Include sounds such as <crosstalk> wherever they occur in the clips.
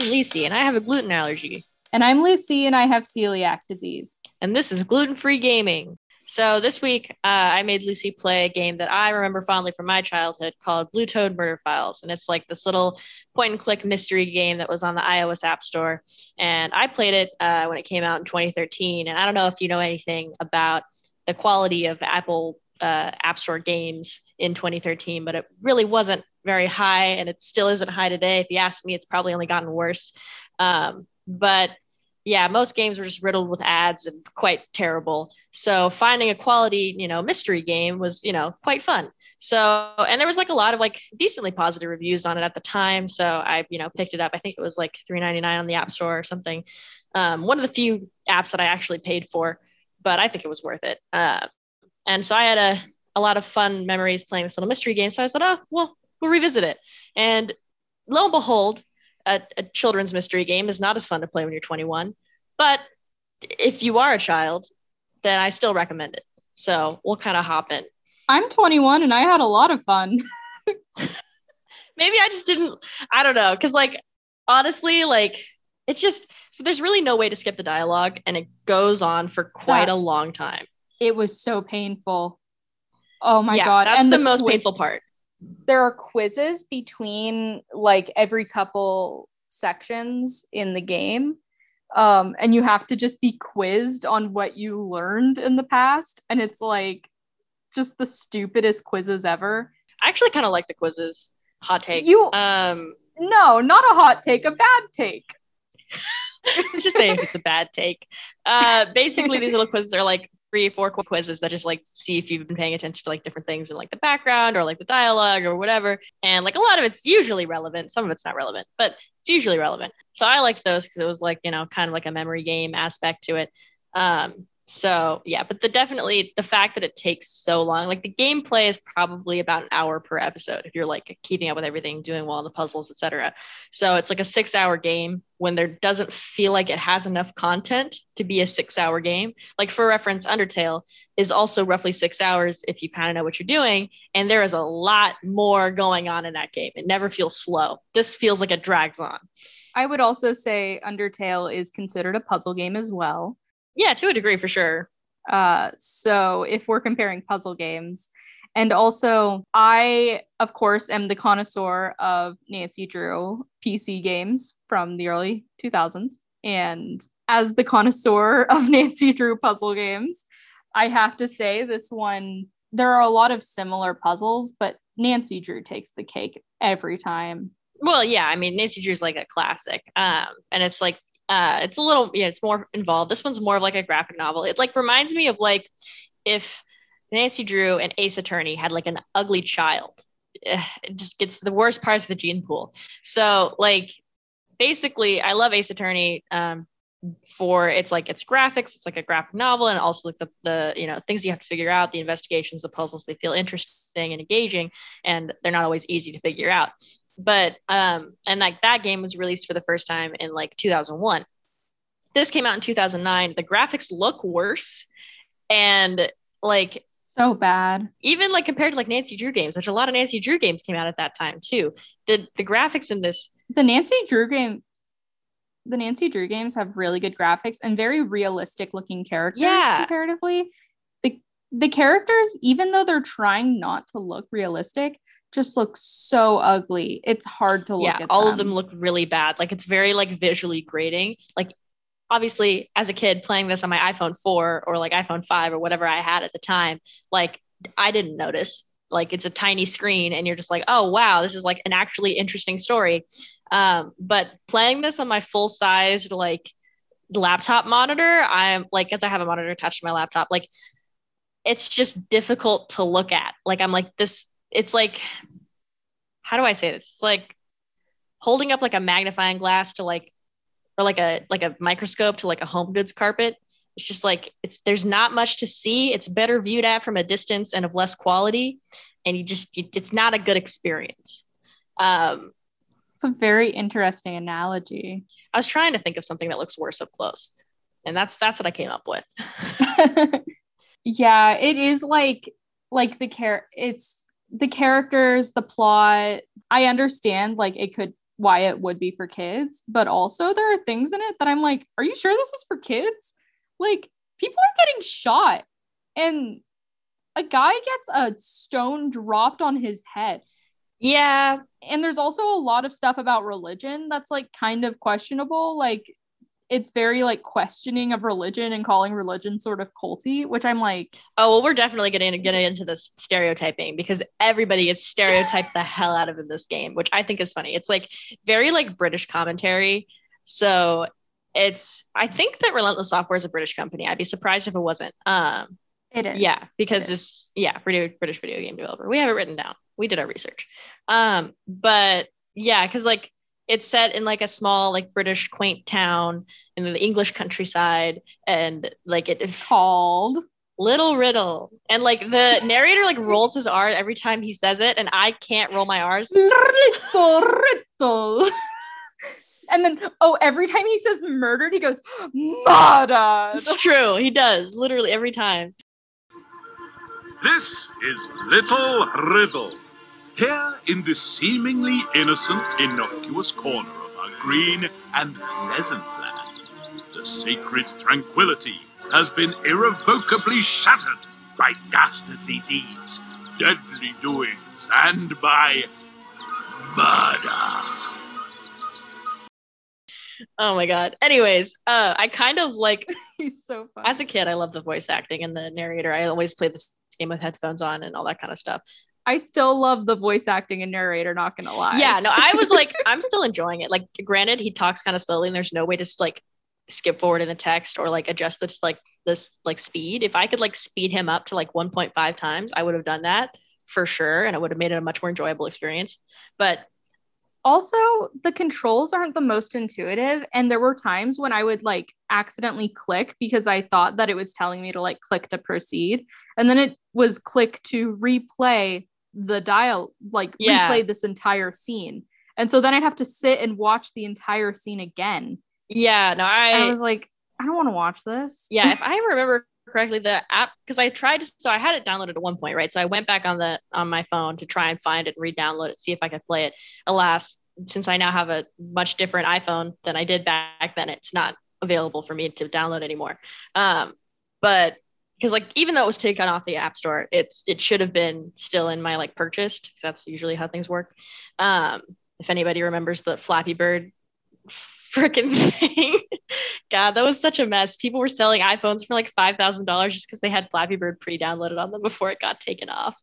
I'm Lisi, and I have a gluten allergy. And I'm Lucy, and I have celiac disease. And this is gluten free gaming. So this week, uh, I made Lucy play a game that I remember fondly from my childhood called Blue Toad Murder Files, and it's like this little point and click mystery game that was on the iOS App Store. And I played it uh, when it came out in 2013. And I don't know if you know anything about the quality of Apple uh, App Store games in 2013, but it really wasn't very high, and it still isn't high today. If you ask me, it's probably only gotten worse. Um, but yeah, most games were just riddled with ads and quite terrible. So finding a quality, you know, mystery game was, you know, quite fun. So and there was like a lot of like decently positive reviews on it at the time. So I, you know, picked it up. I think it was like $3.99 on the App Store or something. Um, one of the few apps that I actually paid for, but I think it was worth it. Uh, and so I had a a lot of fun memories playing this little mystery game. So I said, oh, well, we'll revisit it. And lo and behold, a, a children's mystery game is not as fun to play when you're 21. But if you are a child, then I still recommend it. So we'll kind of hop in. I'm 21 and I had a lot of fun. <laughs> Maybe I just didn't, I don't know. Cause like, honestly, like, it's just, so there's really no way to skip the dialogue and it goes on for quite that, a long time. It was so painful. Oh my yeah, God. That's and the, the most painful part there are quizzes between like every couple sections in the game. Um and you have to just be quizzed on what you learned in the past. And it's like just the stupidest quizzes ever. I actually kind of like the quizzes. Hot take. You um no not a hot take a bad take. Let's <laughs> just say it's a bad take. Uh basically these little <laughs> quizzes are like three, four quizzes that just like see if you've been paying attention to like different things in like the background or like the dialogue or whatever. And like a lot of it's usually relevant. Some of it's not relevant, but it's usually relevant. So I liked those because it was like, you know, kind of like a memory game aspect to it. Um, so yeah, but the definitely the fact that it takes so long, like the gameplay is probably about an hour per episode if you're like keeping up with everything, doing well in the puzzles, etc. So it's like a six hour game when there doesn't feel like it has enough content to be a six hour game. Like for reference, Undertale is also roughly six hours if you kind of know what you're doing. And there is a lot more going on in that game. It never feels slow. This feels like it drags on. I would also say Undertale is considered a puzzle game as well. Yeah, to a degree for sure. Uh, so if we're comparing puzzle games, and also I, of course, am the connoisseur of Nancy Drew PC games from the early 2000s. And as the connoisseur <laughs> of Nancy Drew puzzle games, I have to say this one, there are a lot of similar puzzles, but Nancy Drew takes the cake every time. Well, yeah, I mean, Nancy Drew's like a classic. Um, and it's like uh, it's a little, yeah, it's more involved. This one's more of like a graphic novel. It like reminds me of like if Nancy Drew and Ace Attorney had like an ugly child. Eh, it just gets the worst parts of the gene pool. So like basically, I love Ace Attorney um, for it's like it's graphics, it's like a graphic novel, and also like the the you know things you have to figure out, the investigations, the puzzles. They feel interesting and engaging, and they're not always easy to figure out but um and like that game was released for the first time in like 2001 this came out in 2009 the graphics look worse and like so bad. even like compared to like nancy drew games which a lot of nancy drew games came out at that time too. The the graphics in this the nancy drew game the nancy drew games have really good graphics and very realistic looking characters yeah. comparatively. The the characters even though they're trying not to look realistic just look so ugly. It's hard to look yeah, all them. of them look really bad. Like it's very like visually grating. Like obviously as a kid playing this on my iPhone 4 or like iPhone 5 or whatever I had at the time, like I didn't notice. Like it's a tiny screen and you're just like, "Oh, wow, this is like an actually interesting story." Um, but playing this on my full-sized like laptop monitor, I'm like as I have a monitor attached to my laptop, like it's just difficult to look at. Like I'm like this it's like how do I say this? It's like holding up like a magnifying glass to like or like a like a microscope to like a home goods carpet. It's just like it's there's not much to see. It's better viewed at from a distance and of less quality, and you just it's not a good experience. Um, it's a very interesting analogy. I was trying to think of something that looks worse up close, and that's that's what I came up with. <laughs> yeah, it is like like the care. It's the characters, the plot, I understand like it could why it would be for kids, but also there are things in it that I'm like, are you sure this is for kids? Like people are getting shot and a guy gets a stone dropped on his head. Yeah. And there's also a lot of stuff about religion that's like kind of questionable. Like it's very like questioning of religion and calling religion sort of culty, which I'm like, oh well, we're definitely getting to get into this stereotyping because everybody gets stereotyped the hell out of in this game, which I think is funny. It's like very like British commentary. So it's I think that Relentless Software is a British company. I'd be surprised if it wasn't. Um it is. Yeah, because this yeah, British video game developer. We have it written down. We did our research. Um, but yeah, because like it's set in like a small like british quaint town in the english countryside and like it called? Little riddle. And like the narrator like rolls his r every time he says it and i can't roll my r's. Little riddle. <laughs> And then oh every time he says murdered he goes murdered. It's true. He does literally every time. This is little riddle here in this seemingly innocent, innocuous corner of our green and pleasant land, the sacred tranquility has been irrevocably shattered by dastardly deeds, deadly doings, and by murder. Oh my god. Anyways, uh I kind of like <laughs> he's so fun. As a kid, I love the voice acting and the narrator. I always played this game with headphones on and all that kind of stuff. I still love the voice acting and narrator, not gonna lie. Yeah, no, I was like, <laughs> I'm still enjoying it. Like, granted, he talks kind of slowly and there's no way to like skip forward in the text or like adjust this like this like speed. If I could like speed him up to like 1.5 times, I would have done that for sure. And it would have made it a much more enjoyable experience. But also the controls aren't the most intuitive and there were times when i would like accidentally click because i thought that it was telling me to like click to proceed and then it was click to replay the dial like yeah. replay this entire scene. And so then i'd have to sit and watch the entire scene again. Yeah no i, I was like i don't want to watch this. Yeah if <laughs> i remember correctly the app because i tried to so i had it downloaded at one point right? So i went back on the on my phone to try and find it and re-download it see if i could play it. Alas since i now have a much different iphone than i did back then it's not available for me to download anymore. Um but because like even though it was taken off the app store it's it should have been still in my like purchased that's usually how things work. Um if anybody remembers the flappy bird <laughs> freaking thing. <laughs> God that was such a mess. People were selling iphones for like $5000 just because they had flappy bird pre-downloaded on them before it got taken off.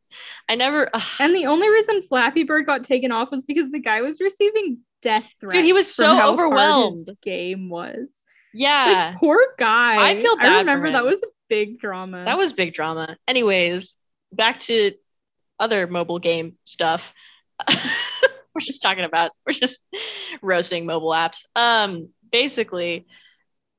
I never ugh. and the only reason flappy bird got taken off was because the guy was receiving death threats Dude, he was so overwhelmed. game was. Yeah. like, poor guy. I feel bad i remember that was a big drama. That was big drama. Anyways, back to other mobile game stuff. <laughs> we're just talking about we're just roasting mobile apps. Um basically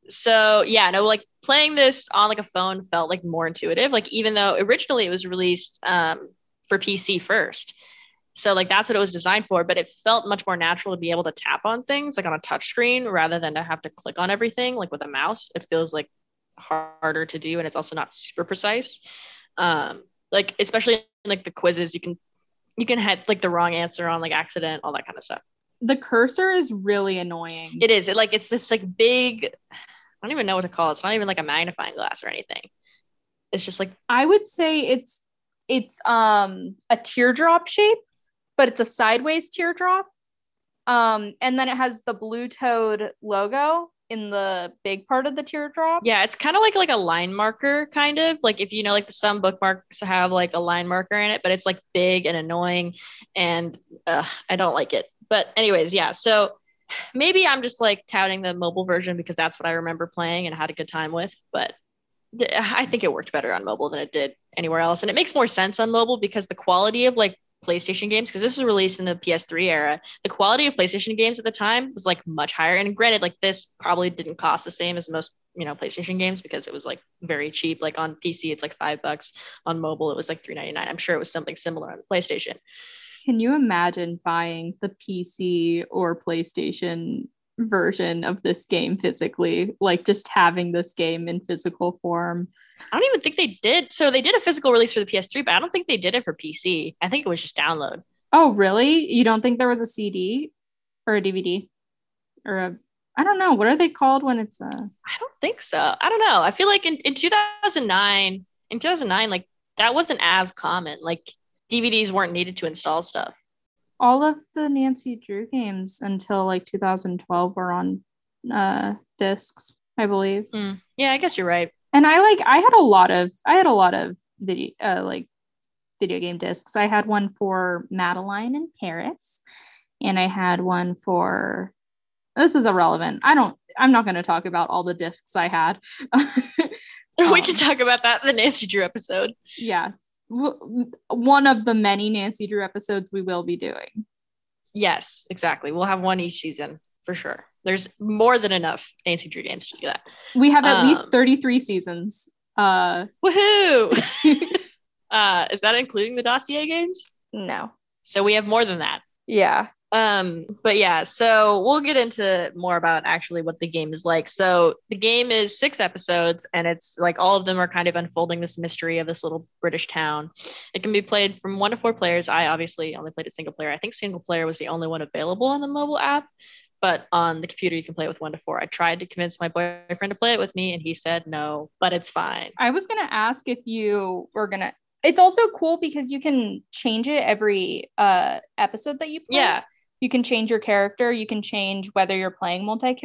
so yeah, no like playing this on like a phone felt like more intuitive. Like even though originally it was released um for PC first. So like that's what it was designed for, but it felt much more natural to be able to tap on things like on a touch screen rather than to have to click on everything like with a mouse. It feels like harder to do and it's also not super precise. Um like especially in, like the quizzes you can you can have like the wrong answer on like accident all that kind of stuff. The cursor is really annoying. It is. It like it's this like big i don't even know what to call it. It's not even like a magnifying glass or anything. It's just like i would say it's it's um a teardrop shape but it's a sideways teardrop. Um and then it has the blue toad logo in the big part of the teardrop. Yeah, it's kind of like like a line marker, kind of like if you know, like the some bookmarks have like a line marker in it, but it's like big and annoying, and uh, I don't like it. But anyways, yeah. So maybe I'm just like touting the mobile version because that's what I remember playing and had a good time with. But I think it worked better on mobile than it did anywhere else, and it makes more sense on mobile because the quality of like PlayStation games because this was released in the PS3 era. The quality of PlayStation games at the time was like much higher. And granted, like this probably didn't cost the same as most, you know, PlayStation games because it was like very cheap. Like on PC, it's like five bucks. On mobile, it was like three ninety nine. I'm sure it was something similar on PlayStation. Can you imagine buying the PC or PlayStation version of this game physically? Like just having this game in physical form I don't even think they did. So they did a physical release for the PS3, but I don't think they did it for PC. I think it was just download. Oh, really? You don't think there was a CD? or a DVD or a I don't know what are they called when it's a I don't think so. I don't know. I feel like in, in 2009, in 2009, like that wasn't as common. Like DVDs weren't needed to install stuff. all of the Nancy Drew games until like 2012 were on uh discs, I believe. Hmm. Yeah, I guess you're right. And I like I had a lot of I had a lot of video uh like video game discs. I had one for Madeline in Paris and I had one for this is irrelevant. I don't I'm not going to talk about all the discs I had. <laughs> we Um, can talk about that in the Nancy Drew episode. yeah. W- one of the many Nancy Drew episodes we will be doing. Yes, exactly. We'll have one each season for sure. There's more than enough Nancy Drew games to do that. We have at least Um, 33 seasons. Uh Woohoo! <laughs> <laughs> uh, is that including the dossier games? no. So we have more than that. Yeah. Um, but yeah, so we'll get into more about actually what the game is like. So the game is six episodes, and it's like all of them are kind of unfolding this mystery of this little British town. It can be played from one to four players. I obviously only played it single player. I think single player was the only one available on the mobile app, but on the computer you can play it with one to four. I tried to convince my boyfriend to play it with me, and he said no, but it's fine. I was gonna ask if you were gonna. It's also cool because you can change it every uh episode that you play. Yeah, You can change your character. You can change whether you're playing multi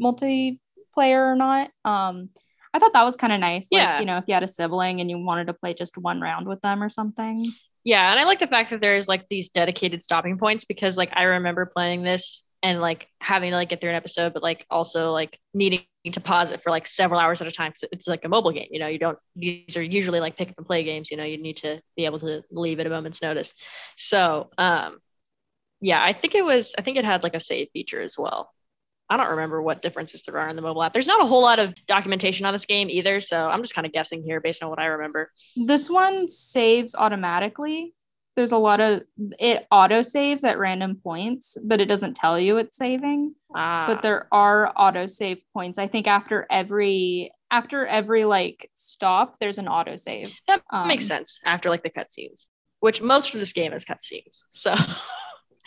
multiplayer or not. Um, I thought that was kind of nice. Yeah. Like, you know, if you had a sibling and you wanted to play just one round with them or something. Yeah, and I like the fact that there's like these dedicated stopping points because like I remember playing this and like having to like get through an episode, but like also like needing to pause it for like several hours at a time it's like a mobile game. You know, you don't these are usually like pick up and play games. You know, you need to be able to leave at a moment's notice. So um yeah, I think it was I think it had like a save feature as well. I don't remember what differences there are in the mobile app. There's not a whole lot of documentation on this game either, so I'm just kind of guessing here based on what I remember. This one saves automatically. There's a lot of it auto saves at random points, but it doesn't tell you it's saving. Ah, but there are auto save points. I think after every after every like stop, there's an auto save. That Um, makes sense after like the cutscenes, which most of this game is cutscenes. So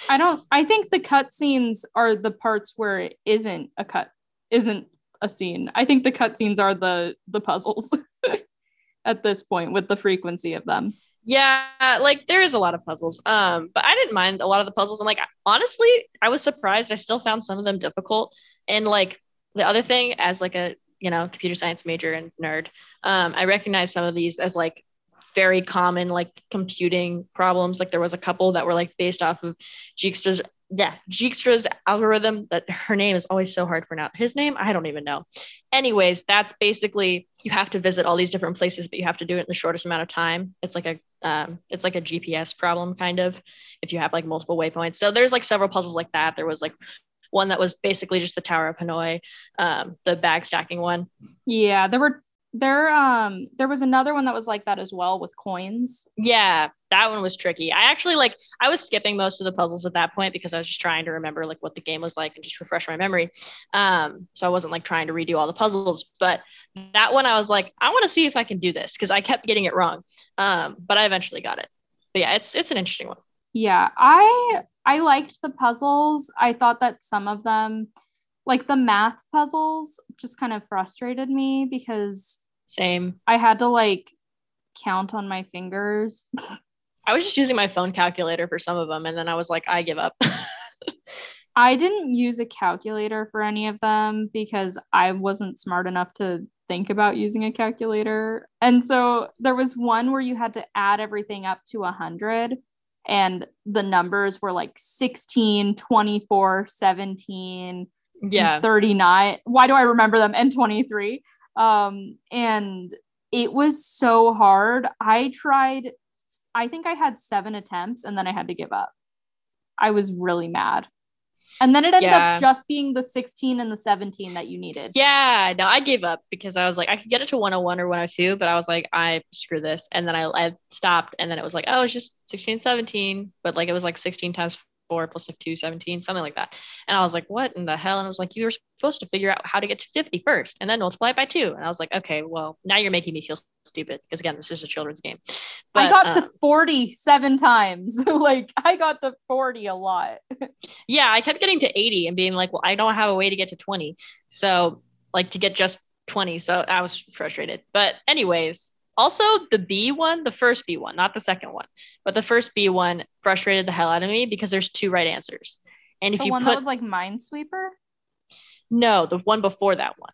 I don't. I think the cutscenes are the parts where it isn't a cut, isn't a scene. I think the cutscenes are the the puzzles <laughs> at this point with the frequency of them. Yeah, like there is a lot of puzzles. Um, but I didn't mind a lot of the puzzles. And like honestly, I was surprised. I still found some of them difficult. And like the other thing, as like a you know computer science major and nerd, um, I recognize some of these as like very common like computing problems. Like there was a couple that were like based off of Dijkstra's yeah, Dijkstra's algorithm that her name is always so hard to pronounce. His name, I don't even know. Anyways, that's basically you have to visit all these different places, but you have to do it in the shortest amount of time. It's like a um, it's like a GPS problem kind of if you have like multiple waypoints. So there's like several puzzles like that. There was like one that was basically just the Tower of Hanoi, um, the bag stacking one. Yeah, there were there um there was another one that was like that as well with coins. Yeah, that one was tricky. I actually like I was skipping most of the puzzles at that point because I was just trying to remember like what the game was like and just refresh my memory. Um, so I wasn't like trying to redo all the puzzles, but that one I was like, I want to see if I can do this because I kept getting it wrong. Um, but I eventually got it. But yeah, it's it's an interesting one. Yeah, I I liked the puzzles. I thought that some of them like the math puzzles just kind of frustrated me because Same. I had to like count on my fingers. <laughs> I was just using my phone calculator for some of them, and then I was like, I give up. <laughs> I didn't use a calculator for any of them because I wasn't smart enough to think about using a calculator. And so there was one where you had to add everything up to 100 and the numbers were like 16, 24, 17, yeah. 39. Why do I remember them? And 23. Um, and it was so hard. I tried, I think I had seven attempts and then I had to give up. I was really mad. And then it ended Yeah. up just being the 16 and the 17 that you needed. Yeah, no, I gave up because I was like, I could get it to 101 or 102, but I was like, I screw this. And then I, I stopped, and then it was like, oh, it's just 16, 17, but like it was like 16 times four plus like two, 17, something like that. And I was like, what in the hell? And I was like, you were supposed to figure out how to get to 50 first and then multiply it by two. And I was like, okay, well, now you're making me feel stupid because again, this is a children's game. But, I got um, to 47 times. <laughs> like I got to 40 a lot. <laughs> yeah, I kept getting to 80 and being like, well, I don't have a way to get to 20. So like to get just 20. So I was frustrated. But anyways, also, the B one, the first B one, not the second one, but the first B one frustrated the hell out of me because there's two right answers. And if the you one put that was like Minesweeper, no, the one before that one,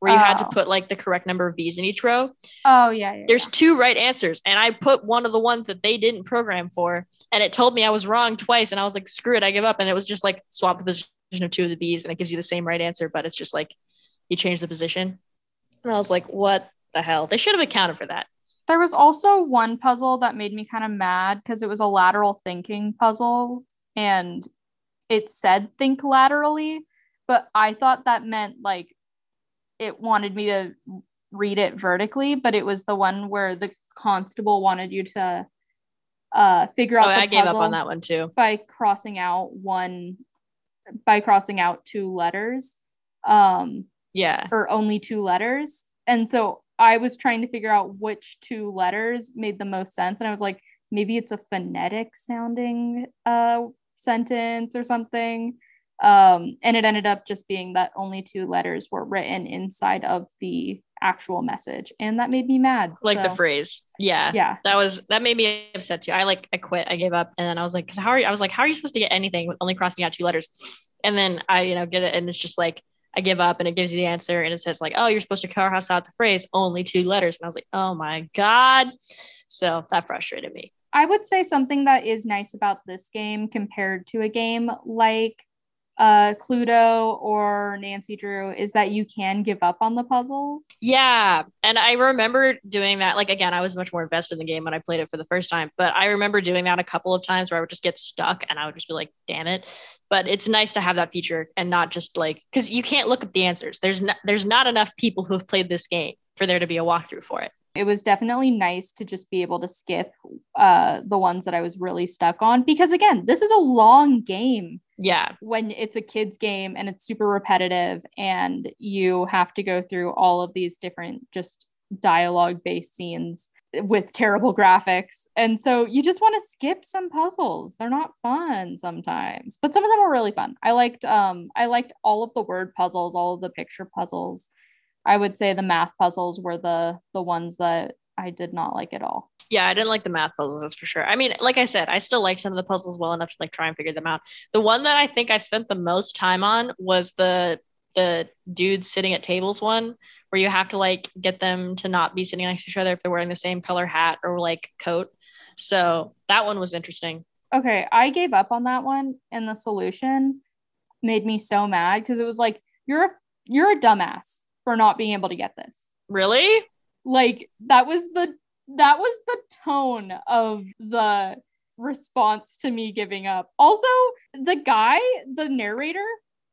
where you oh. had to oh. put like the correct number of Bs in each row. Oh yeah, yeah There's yeah. two right answers, and I put one of the ones that they didn't program for, and it told me I was wrong twice, and I was like, screw it, I give up. And it was just like swap the position of two of the Bs, and it gives you the same right answer, but it's just like you change the position. And I was like, what the hell? They should have accounted for that. There was also one puzzle that made me kind of mad because it was a lateral thinking puzzle and it said think laterally, but I thought that meant like it wanted me to read it vertically, but it was the one where the constable wanted you to uh figure out oh, I gave up on that one too by crossing out one by crossing out two letters um yeah or only two letters and so I was trying to figure out which two letters made the most sense. And I was like, maybe it's a phonetic sounding uh, sentence or something. Um, and it ended up just being that only two letters were written inside of the actual message. And that made me mad. Like so, the phrase. Yeah. Yeah. That was, that made me upset too. I like, I quit, I gave up. And then I was like, cause how are you, I was like, how are you supposed to get anything with only crossing out two letters? And then I, you know, get it. And it's just like, I give up and it gives you the answer and it says like, oh, you're supposed to cross out the phrase only two letters. And I was like, oh my God. So that frustrated me. I would say something that is nice about this game compared to a game like uh, Cluedo or Nancy Drew is that you can give up on the puzzles. Yeah. And I remember doing that. Like, again, I was much more invested in the game when I played it for the first time, but I remember doing that a couple of times where I would just get stuck and I would just be like, damn it. But it's nice to have that feature and not just like, because you can't look up the answers. There's not, there's not enough people who have played this game for there to be a walkthrough for it it was definitely nice to just be able to skip uh, the ones that I was really stuck on because again, this is a long game. Yeah. When it's a kids game and it's super repetitive and you have to go through all of these different just dialogue based scenes with terrible graphics. And so you just want to skip some puzzles. They're not fun sometimes, but some of them are really fun. I liked um I liked all of the word puzzles, all of the picture puzzles. I would say the math puzzles were the the ones that I did not like at all. Yeah, I didn't like the math puzzles, that's for sure. I mean, like I said, I still like some of the puzzles well enough to like try and figure them out. The one that I think I spent the most time on was the the dudes sitting at tables one, where you have to like get them to not be sitting next to each other if they're wearing the same color hat or like coat. So that one was interesting. Okay, I gave up on that one, and the solution made me so mad because it was like you're a you're a dumbass for not being able to get this. Really? Like that was the that was the tone of the response to me giving up. Also, the guy, the narrator,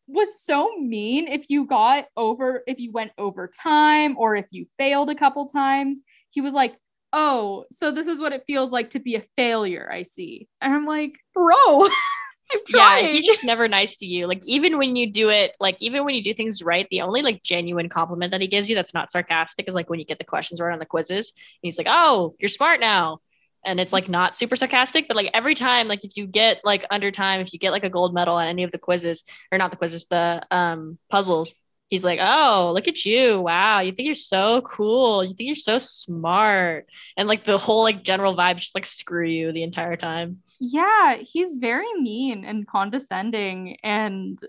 was so mean if you got over if you went over time or if you failed a couple times. He was like, "Oh, so this is what it feels like to be a failure, I see." And I'm like, "Bro, <laughs> yeah, he's just never nice to you. Like even when you do it, like even when you do things right, the only like genuine compliment that he gives you that's not sarcastic is like when you get the questions right on the quizzes. he's like, "Oh, you're smart now." And it's like not super sarcastic, but like every time, like if you get like under time, if you get like a gold medal on any of the quizzes, or not the quizzes, the um puzzles, he's like, "Oh, look at you! Wow, you think you're so cool. You think you're so smart." And like the whole like general vibe, just like screw you the entire time. Yeah, he's very mean and condescending. And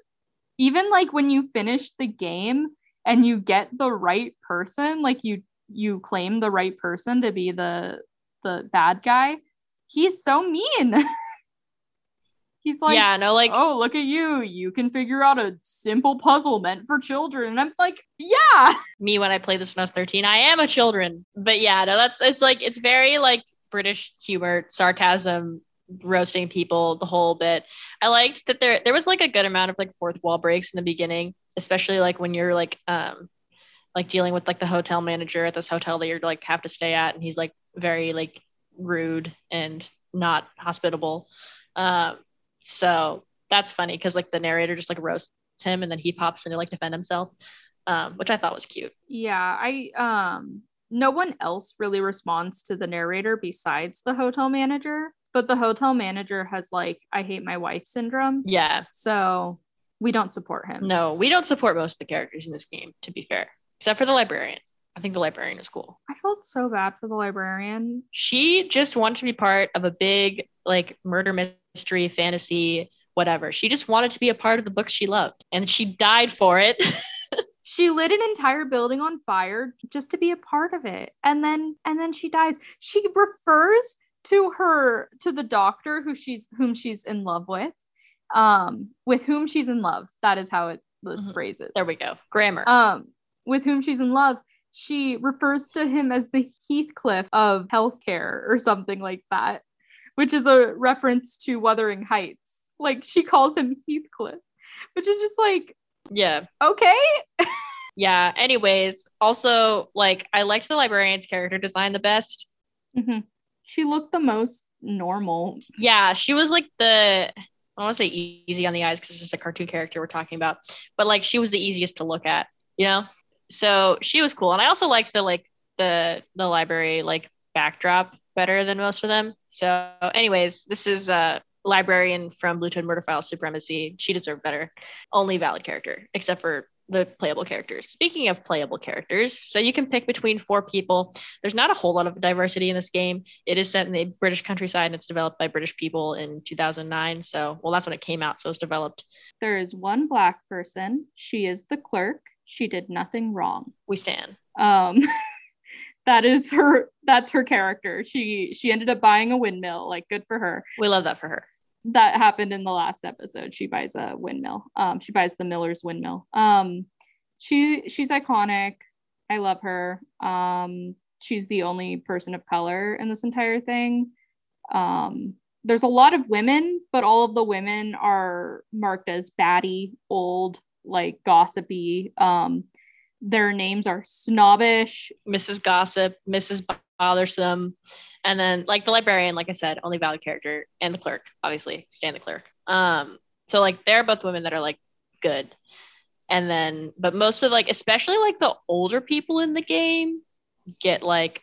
even like when you finish the game and you get the right person, like you you claim the right person to be the the bad guy, he's so mean. <laughs> he's like, yeah, no, like, oh, look at you. You can figure out a simple puzzle meant for children. And I'm like, yeah. <laughs> Me, when I played this when I was 13, I am a children. But yeah, no, that's, it's like, it's very like British humor, sarcasm, roasting people the whole bit. I liked that there there was like a good amount of like fourth wall breaks in the beginning, especially like when you're like um like dealing with like the hotel manager at this hotel that you're like have to stay at and he's like very like rude and not hospitable. Um So that's funny because like the narrator just like roasts him and then he pops in to like defend himself, um, which I thought was cute. Yeah, I um no one else really responds to the narrator besides the hotel manager, but the hotel manager has like I hate my wife syndrome. Yeah. So we don't support him. No, we don't support most of the characters in this game, to be fair, except for the librarian. I think the librarian is cool. I felt so bad for the librarian. She just wanted to be part of a big like murder mystery fantasy whatever. She just wanted to be a part of the books she loved and she died for it. <laughs> she lit an entire building on fire just to be a part of it. And then and then she dies. She refers to her to the doctor who she's whom she's in love with. Um with whom she's in love. That is how it this Mhm. phrase is. there we go. Grammar. um with whom she's in love she refers to him as the heathcliff of healthcare or something like that which is a reference to wuthering heights like she calls him heathcliff which is just like yeah. okay Yeah. Anyways, also like I liked the librarian's character design the best. Mhm. She looked the most normal Yeah, she was like the I want to say easy on the eyes because it's just a cartoon character we're talking about, but like she was the easiest to look at, you know. So she was cool, and I also liked the like the the library like backdrop better than most of them. So, anyways, this is a librarian from Blue Toad Murder File Supremacy. She deserved better. Only valid character, except for the playable characters. Speaking of playable characters, so you can pick between four people. There's not a whole lot of diversity in this game. It is set in the British countryside and it's developed by British people in 2009. So, well, that's when it came out. So it's developed. there is one black person she is the clerk she did nothing wrong We stand. um <laughs> that is her that's her character she she ended up buying a windmill like good for her We love that for her. That happened in the last episode. She buys a windmill. Um, she buys the Miller's windmill. Um, she she's iconic. I love her. Um, she's the only person of color in this entire thing. Um, there's a lot of women, but all of the women are marked as baddie, old, like gossipy. Um, their names are snobbish. Mrs. Gossip, Mrs. Bothersome, and then like the librarian, like I said, only valid character, and the clerk, obviously, stand the clerk. Um, so like they're both women that are like good. And then, but most of like, especially like the older people in the game get like,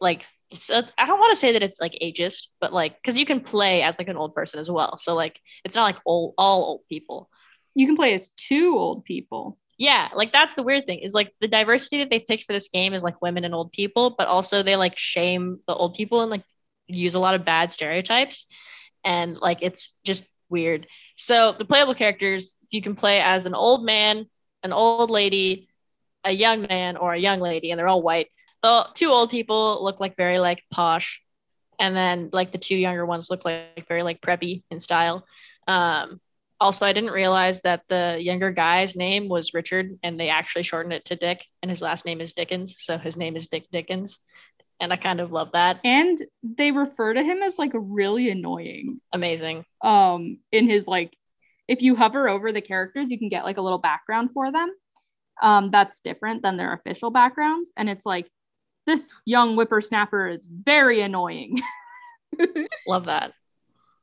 like, so I don't want to say that it's like ageist, but like, because you can play as like an old person as well. So like, it's not like all all old people. You can play as two old people. Yeah, like that's the weird thing is like the diversity that they picked for this game is like women and old people, but also they like shame the old people and like use a lot of bad stereotypes. And like it's just weird. So the playable characters you can play as an old man, an old lady, a young man, or a young lady, and they're all white. The two old people look like very like posh, and then like the two younger ones look like very like preppy in style. Um, also, I didn't realize that the younger guy's name was Richard, and they actually shortened it to Dick, and his last name is Dickens, so his name is Dick Dickens, and I kind of love that. And they refer to him as like really annoying. Amazing. um in his like if you hover over the characters you can get like a little background for them um that's different than their official backgrounds and it's like this young whippersnapper is very annoying <laughs> Love that.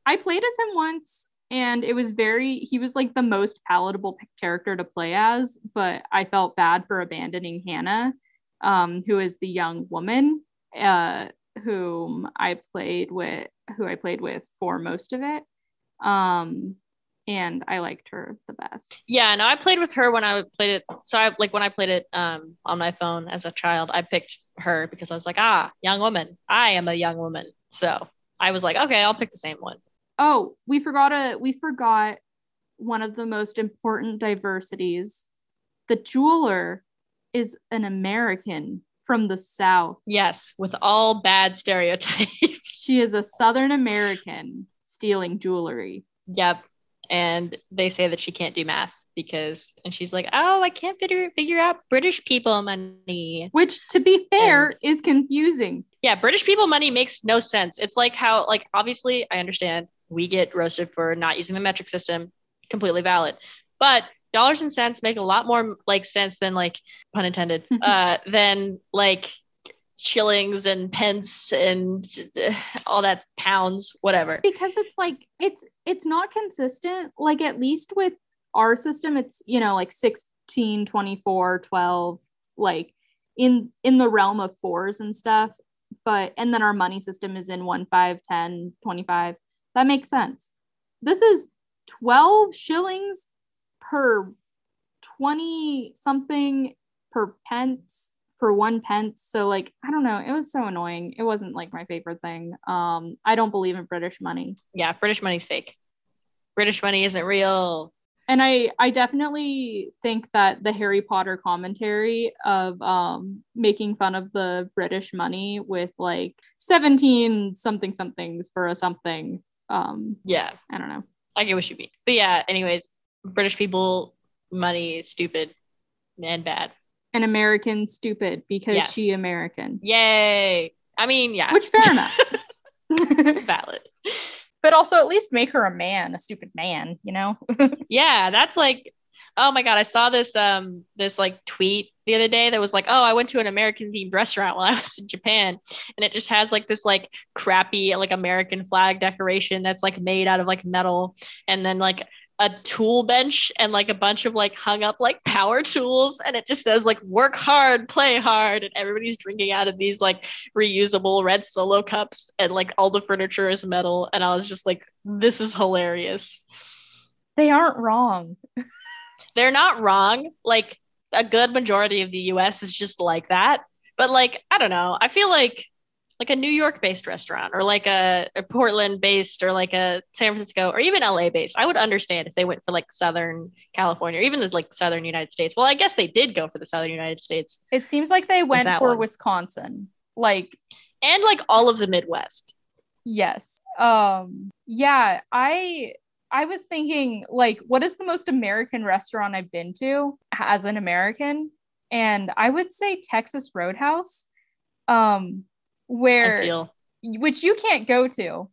i played as him once and it was very he was like the most palatable character to play as but i felt bad for abandoning hannah um who is the young woman uh whom i played with who i played with for most of it um and i liked her the best Yeah, no, I played with her when I played it. So I like when I played it um on my phone as a child, I picked her because I was like, ah, young woman. I am a young woman. So I was like, okay, I'll pick the same one. Oh we forgot a we forgot one of the most important diversities the jeweler is an american from the south Yes, with all bad stereotypes. She is a Southern American stealing jewelry. Yep. And they say that she can't do math because, and she's like, oh, I can't figure figure out British people money. Which, to be fair, is confusing. Yeah, British people money makes no sense. It's like how, like, obviously, I understand we get roasted for not using the metric system, completely valid. But dollars and cents make a lot more like sense than like pun intended, <laughs> uh, than like shillings and pence and uh, all that pounds, whatever. because it's like it's it's not consistent like at least with our system it's you know like 16 24 12 like in in the realm of fours and stuff but and then our money system is in 1 5 10 25 that makes sense. This is 12 shillings per 20 something per pence for one pence. So like i don't know. It was so annoying. It wasn't like my favorite thing. Um i don't believe in british money. Yeah, British money's fake. British money isn't real. and i i definitely think that the harry potter commentary of um making fun of the british money with like 17 something somethings for a something um Yeah, i don't know I get what you mean. But yeah, anyways, British people, money is stupid and bad. an american stupid because Yes. she american Yay. I mean, yeah. which fair enough <laughs> valid. but also at least make her a man a stupid man you know <laughs> Yeah, that's like oh my god, I saw this um this like tweet the other day that was like, "Oh, I went to an American themed restaurant while I was in Japan." And it just has like this like crappy like American flag decoration that's like made out of like metal. And then like a tool bench and like a bunch of like hung up like power tools. And it just says like work hard play hard. And everybody's drinking out of these like reusable red solo cups and like all the furniture is metal. And i was just like this is hilarious. They aren't wrong <laughs> they're not wrong. Like a good majority of the US is just like that. But like, I don't know. I feel like like a New York based restaurant or like a, a Portland based or like a San Francisco or even LA based. I would understand if they went for like Southern California or even the like Southern United States. Well, I guess they did go for the Southern United States It seems like they went for one. Wisconsin. Like, and like all of the Midwest. yes. Um, yeah, I I was thinking like what is the most American restaurant I've been to as an American? And I would say Texas Roadhouse. Um where feel. which you can't go to.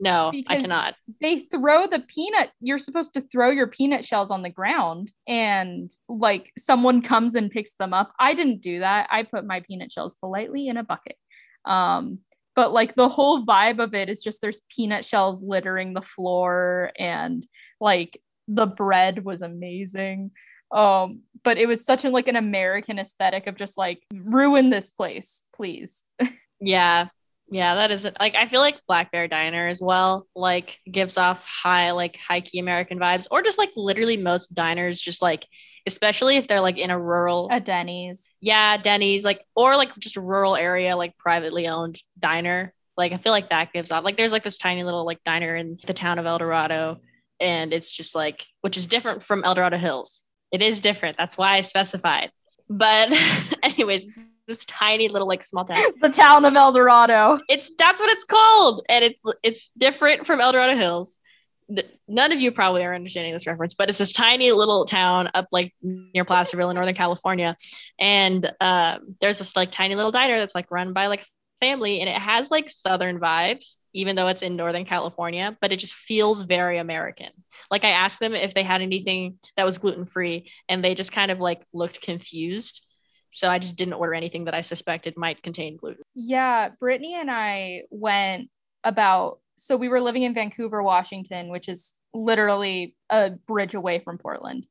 No, I cannot. They throw the peanut you're supposed to throw your peanut shells on the ground and like someone comes and picks them up. I didn't do that. I put my peanut shells politely in a bucket. Um but like the whole vibe of it is just there's peanut shells littering the floor and like the bread was amazing um but it was such a like an american aesthetic of just like ruin this place please <laughs> Yeah. Yeah, that is like I feel like Black Bear Diner as well, like gives off high, like high key American vibes, or just like literally most diners, just like especially if they're like in a rural a denny's yeah, Denny's, like or like just a rural area, like privately owned diner. Like I feel like that gives off like there's like this tiny little like diner in the town of El Dorado, and it's just like which is different from El Dorado Hills. It is different. That's why I specified. But <laughs> anyways, this tiny little like small town. The town of el dorado. It's that's what it's called and it's it's different from el dorado hills. None of you probably are understanding this reference but it's this tiny little town up like near placerville in northern california and um, there's this like tiny little diner that's like run by like family and it has like southern vibes even though it's in northern california but it just feels very american. Like i asked them if they had anything that was gluten free and they just kind of like looked confused so i just didn't order anything that i suspected might contain gluten. Yeah brittany and i went about so we were living in vancouver washington which is literally a bridge away from portland.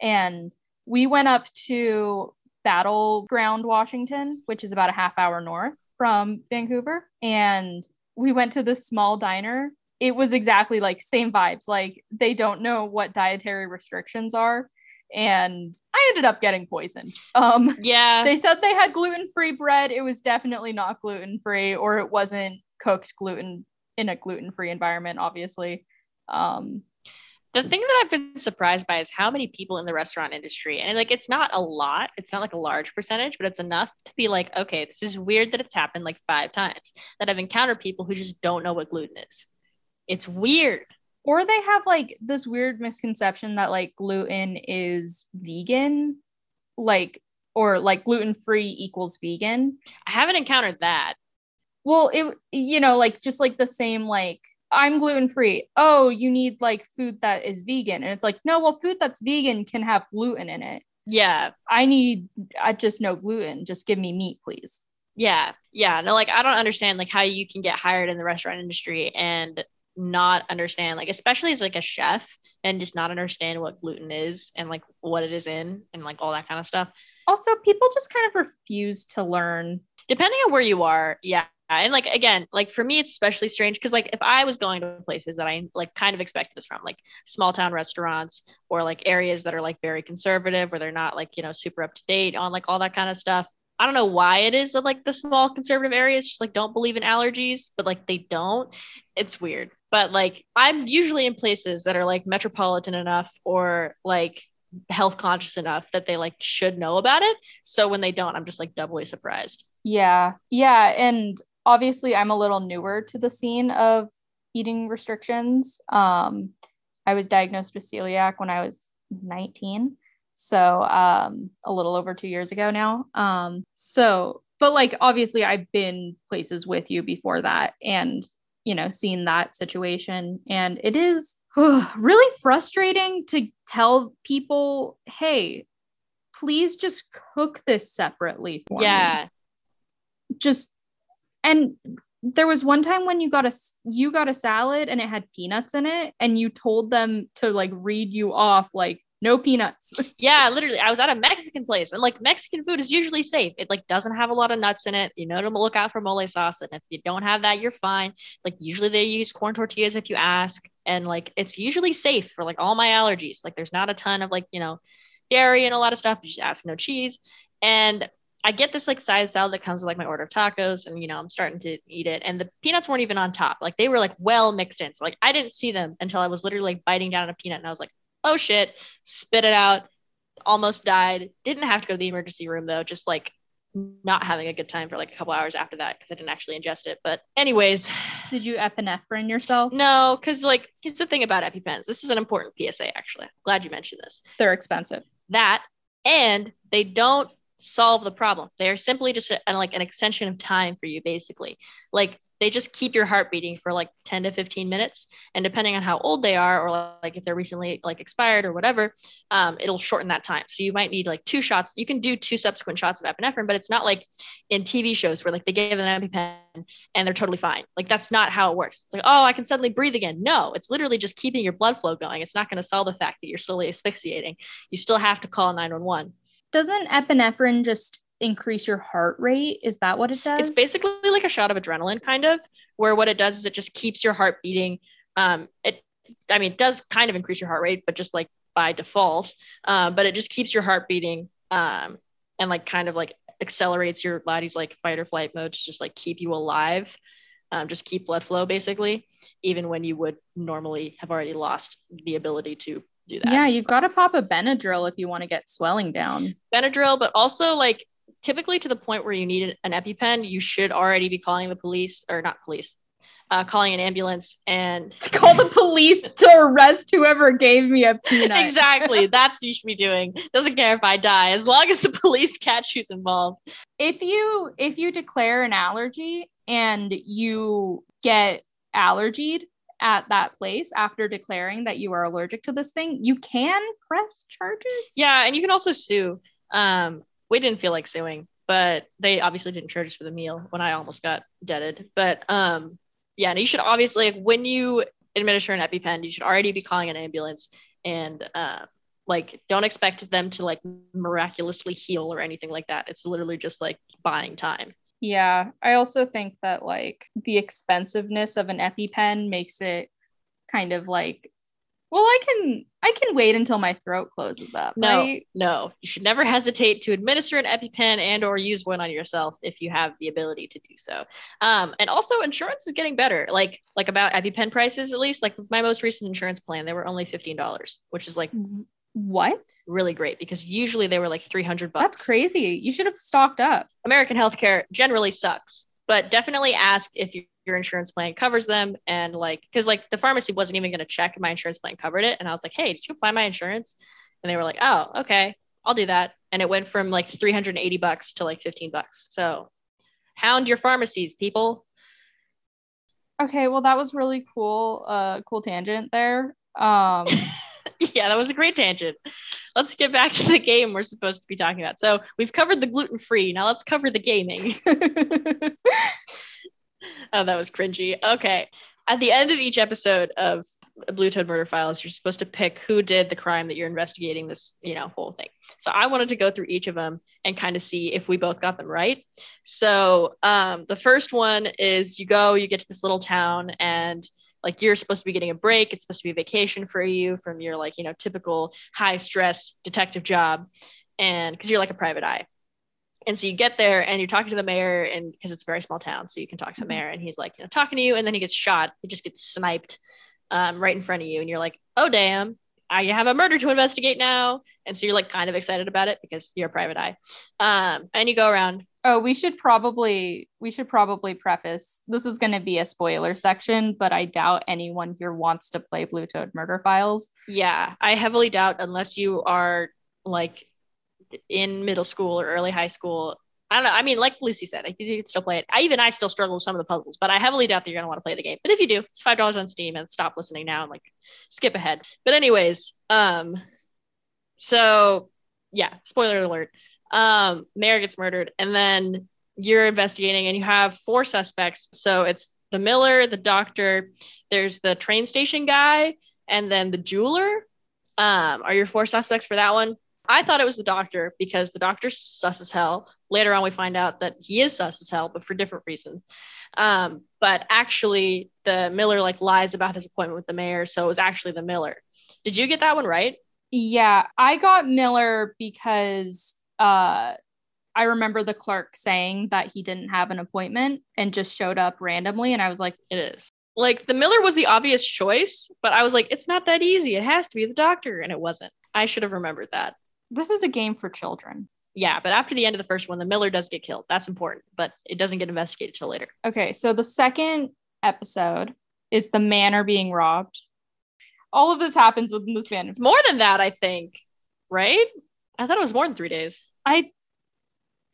And we went up to Battle Ground washington which is about a half hour north from vancouver. And we went to this small diner. It was exactly like same vibes like they don't know what dietary restrictions are and i ended up getting poisoned um yeah they said they had gluten-free bread it was definitely not gluten-free or it wasn't cooked gluten in a gluten-free environment obviously um the thing that I've been surprised by is how many people in the restaurant industry, and like it's not a lot, it's not like a large percentage, but it's enough to be like, okay, this is weird that it's happened like five times. That I've encountered people who just don't know what gluten is. It's weird. Or they have like this weird misconception that like gluten is vegan like or like gluten-free equals vegan. I haven't encountered that. well it you know like just like the same like i'm gluten-free. Oh you need like food that is vegan. And it's like no well food that's vegan can have gluten in it. Yeah, i need i just no gluten. Just give me meat please. Yeah. Yeah. No, like I don't understand like how you can get hired in the restaurant industry and not understand like especially as like a chef and just not understand what gluten is and like what it is in and like all that kind of stuff. Also, people just kind of refuse to learn. Depending on where you are, yeah. And like again, like for me, it's especially strange because like if I was going to places that I like kind of expected this from, like small town restaurants or like areas that are like very conservative where they're not like, you know, super up to date on like all that kind of stuff. I don't know why it is that like the small conservative areas just like don't believe in allergies, but like they don't. It's weird. But like I'm usually in places that are like metropolitan enough or like health conscious enough that they like should know about it. So when they don't, I'm just like doubly surprised. Yeah. Yeah. And obviously, I'm a little newer to the scene of eating restrictions. Um, I was diagnosed with celiac when I was 19. So um, a little over two years ago now. Um, so, but like obviously, I've been places with you before that, and you know, seen that situation, and it is really frustrating to tell people, "Hey, please just cook this separately for yeah. me." Just and there was one time when you got a you got a salad and it had peanuts in it and you told them to like read you off like no peanuts. <laughs> Yeah, literally. I was at a Mexican place and like Mexican food is usually safe. It like doesn't have a lot of nuts in it. You know to look out for mole sauce. And if you don't have that, you're fine. Like usually they use corn tortillas if you ask. And like it's usually safe for like all my allergies. Like there's not a ton of like, you know, dairy and a lot of stuff. You just ask no cheese. And I get this like side salad that comes with like my order of tacos, and you know, I'm starting to eat it. And the peanuts weren't even on top. Like they were like well mixed in. So like I didn't see them until I was literally like biting down on a peanut and I was like, oh shit, spit it out, almost died. Didn't have to go to the emergency room though, just like not having a good time for like a couple hours after that because I didn't actually ingest it. But anyways, did you epinephrine yourself? No, because like here's the thing about EpiPens. This is an important PSA actually. glad you mentioned this. They're expensive. That and they don't solve the problem. They are simply just a, like an extension of time for you, basically. Like they just keep your heart beating for like 10 to 15 minutes. And depending on how old they are or like if they're recently like expired or whatever um, it'll shorten that time. So you might need like two shots. You can do two subsequent shots of epinephrine but it's not like in tv shows where like they give an epipen and they're totally fine. Like that's not how it works. It's like oh i can suddenly breathe again. No it's literally just keeping your blood flow going. It's not going to solve the fact that you're slowly asphyxiating. You still have to call 911 doesn't epinephrine just increase your heart rate? Is that what it does? It's basically like a shot of adrenaline, kind of, where what it does is it just keeps your heart beating. Um, it, I mean, it does kind of increase your heart rate, but just like by default. Um, but it just keeps your heart beating, um, and like kind of like accelerates your body's like fight or flight mode to just like keep you alive. Um, just keep blood flow basically, even when you would normally have already lost the ability to do that. Yeah, you've got to pop a Benadryl if you want to get swelling down. Benadryl, but also like typically to the point where you need an EpiPen, you should already be calling the police or not police, uh, calling an ambulance and <laughs> to call the police to arrest whoever gave me a peanut. <laughs> exactly. That's what you should be doing. Doesn't care if I die, as long as the <laughs> police catch who's involved. If you if you declare an allergy and you get allergied, at that place after declaring that you are allergic to this thing, you can press charges. Yeah, and you can also sue. Um, we didn't feel like suing, but they obviously didn't charge us for the meal when I almost got deaded. But um, yeah, and you should obviously like, when you administer an EpiPen, you should already be calling an ambulance and uh, like don't expect them to like miraculously heal or anything like that. It's literally just like buying time. Yeah, I also think that like the expensiveness of an EpiPen makes it kind of like well, I can I can wait until my throat closes up. No, right? no, you should never hesitate to administer an EpiPen and or use one on yourself if you have the ability to do so. Um, and also, insurance is getting better. Like like about EpiPen prices, at least. Like with my most recent insurance plan, they were only fifteen dollars, which is like what? Really great because usually they were like 300 bucks. That's crazy. You should have stocked up. American healthcare generally sucks, but definitely ask if you, your insurance plan covers them. And like, because like the pharmacy wasn't even going to check if my insurance plan covered it. And I was like, hey, did you apply my insurance? And they were like, oh, okay, I'll do that. And it went from like 380 bucks to like 15 bucks. So hound your pharmacies, people. Okay, well, that was really cool. Uh, cool tangent there. Um, <laughs> yeah, that was a great tangent. let's get back to the game we're supposed to be talking about. So we've covered the gluten free. Now let's cover the gaming. <laughs> <laughs> <laughs> oh, that was cringy. Okay. At the end of each episode of Blue Toad Murder Files, you're supposed to pick who did the crime that you're investigating this, you know, whole thing. So I wanted to go through each of them and kind of see if we both got them right. So um, the first one is you go, you get to this little town, and like you're supposed to be getting a break. It's supposed to be a vacation for you from your like, you know, typical high stress detective job. And because you're like a private eye. And so you get there and you're talking to the mayor, and because it's a very small town, so you can talk to the mayor, and he's like, you know, talking to you, and then he gets shot. He just gets sniped um, right in front of you, and you're like, oh damn, I have a murder to investigate now. And so you're like kind of excited about it because you're a private eye. Um, and you go around. Oh, we should probably we should probably preface this is going to be a spoiler section, but I doubt anyone here wants to play Blue Toad Murder Files. Yeah, I heavily doubt unless you are like in middle school or early high school. I don't know. I mean, like Lucy said, I you can still play it. I even I still struggle with some of the puzzles, but I heavily doubt that you're gonna want to play the game. But if you do, it's five dollars on Steam and stop listening now and like skip ahead. But anyways, um, so yeah, spoiler alert. Um, Mayor gets murdered, and then you're investigating, and you have four suspects. So it's the Miller, the doctor, there's the train station guy, and then the jeweler. Um, are your four suspects for that one? I thought it was the doctor because the doctor's sus as hell. Later on, we find out that he is sus as hell, but for different reasons. Um, but actually, the Miller like lies about his appointment with the mayor, so it was actually the Miller. Did you get that one right? Yeah, I got Miller because uh I remember the clerk saying that he didn't have an appointment and just showed up randomly and I was like It is. Like the Miller was the obvious choice, but I was like, it's not that easy. It has to be the doctor, and it wasn't. I should have remembered that. This is a game for children. Yeah, but after the end of the first one, the Miller does get killed. That's important, but it doesn't get investigated till later. Okay, so the second episode is the manor being robbed. All of this happens within the span of It's more than that, I think. Right? I thought it was more than three days. I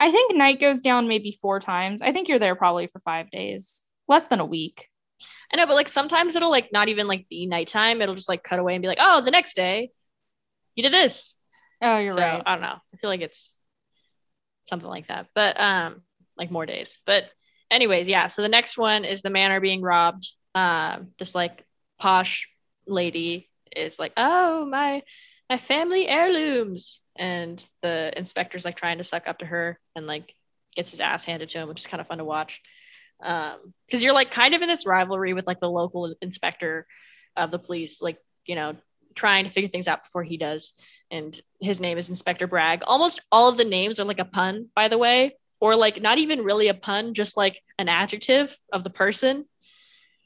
I think night goes down maybe four times. I think you're there probably for five days. Less than a week. I know, but like sometimes it'll like not even like be nighttime. It'll just like cut away and be like, oh, the next day, you did this. Oh, you're so right. I don't know. I feel like it's something like that, but um, like more days. But anyways, yeah. So the next one is the manor being robbed. Um, this like posh lady is like, oh my, my family heirlooms, and the inspector's like trying to suck up to her and like gets his ass handed to him, which is kind of fun to watch. Um, because you're like kind of in this rivalry with like the local inspector of the police, like you know, trying to figure things out before he does. And his name is Inspector Bragg. Almost all of the names are like a pun, by the way, or like not even really a pun, just like an adjective of the person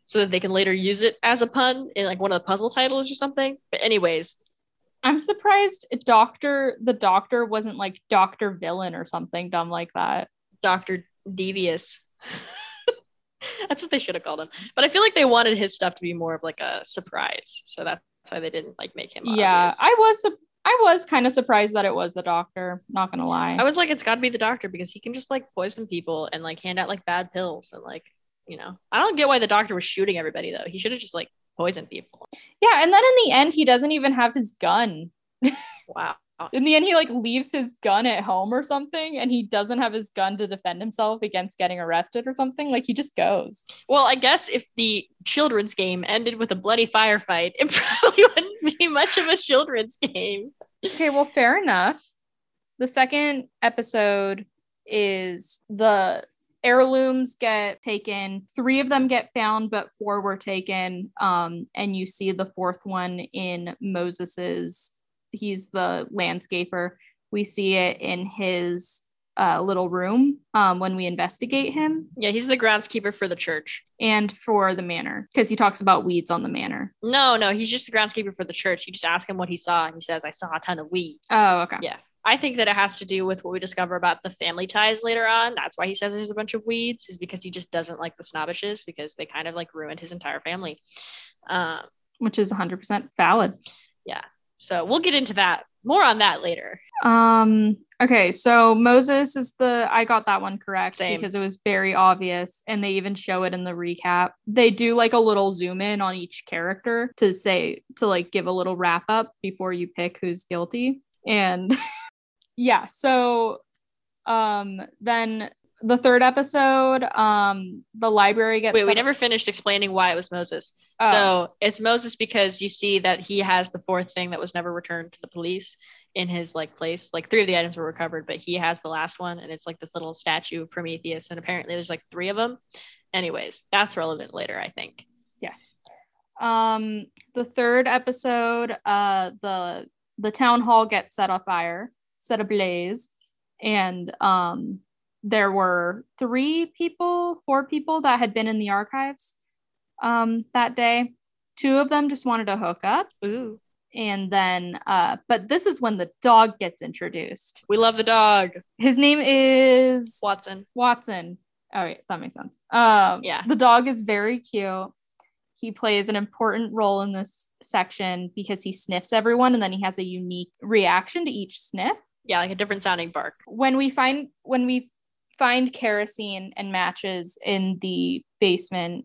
so that they can later use it as a pun in like one of the puzzle titles or something. But anyways, I'm surprised Doctor the Doctor wasn't like Doctor Villain or something dumb like that. Dr. Devious. <laughs> that's what they should have called him. But I feel like they wanted his stuff to be more of like a surprise. So that's why they didn't like make him Yeah, obvious. I was sup- I was kind of surprised that it was the Doctor. Not gonna lie. I was like, it's got to be the doctor because he can just like poison people and like hand out like bad pills and like, you know, I don't get why the doctor was shooting everybody though. He should have just like poisoned people. yeah, and then in the end, he doesn't even have his gun. <laughs> Wow. In the end, he like leaves his gun at home or something, and he doesn't have his gun to defend himself against getting arrested or something. Like he just goes. Well, I guess if the children's game ended with a bloody firefight, <laughs> it probably wouldn't be much of a children's game. Okay, well, fair enough. The second episode is the heirlooms get taken. Three of them get found, but four were taken. Um, and you see the fourth one in Moses's. He's the landscaper. We see it in his uh, little room um, when we investigate him, Yeah, he's the groundskeeper for the church. and for the manor because he talks about weeds on the manor. No, no, he's just the groundskeeper for the church. You just ask him what he saw, and he says, I saw a ton of weeds." Oh, okay. Yeah. I think that it has to do with what we discover about the family ties later on. That's why he says there's a bunch of weeds, is because he just doesn't like the snobbishes because they kind of like ruined his entire family. Um, Which is 100% valid. So we'll get into that more on that later. Um okay, so Moses is the I got that one correct Same. because it was very obvious and they even show it in the recap. They do like a little zoom in on each character to say to like give a little wrap up before you pick who's guilty. And <laughs> yeah, so um then the third episode, um, the library gets Wait, we never finished explaining why it was Moses. Oh. So it's Moses because you see that he has the fourth thing that was never returned to the police in his like place. Like three of the items were recovered, but he has the last one, and it's like this little statue of Prometheus. And apparently, there's like three of them. Anyways, that's relevant later, I think. Yes. Um, the third episode, uh, the the town hall gets set on fire, set ablaze, and um, there were three people, four people that had been in the archives um, that day. Two of them just wanted to hook up, Ooh, and then, uh, but this is when the dog gets introduced. we love the dog, His name is Watson. Watson. All right, that makes sense. Um, Yeah. The dog is very cute. He plays an important role in this section because he sniffs everyone and then he has a unique reaction to each sniff. Yeah, like a different sounding bark. When we find when we find kerosene and matches in the basement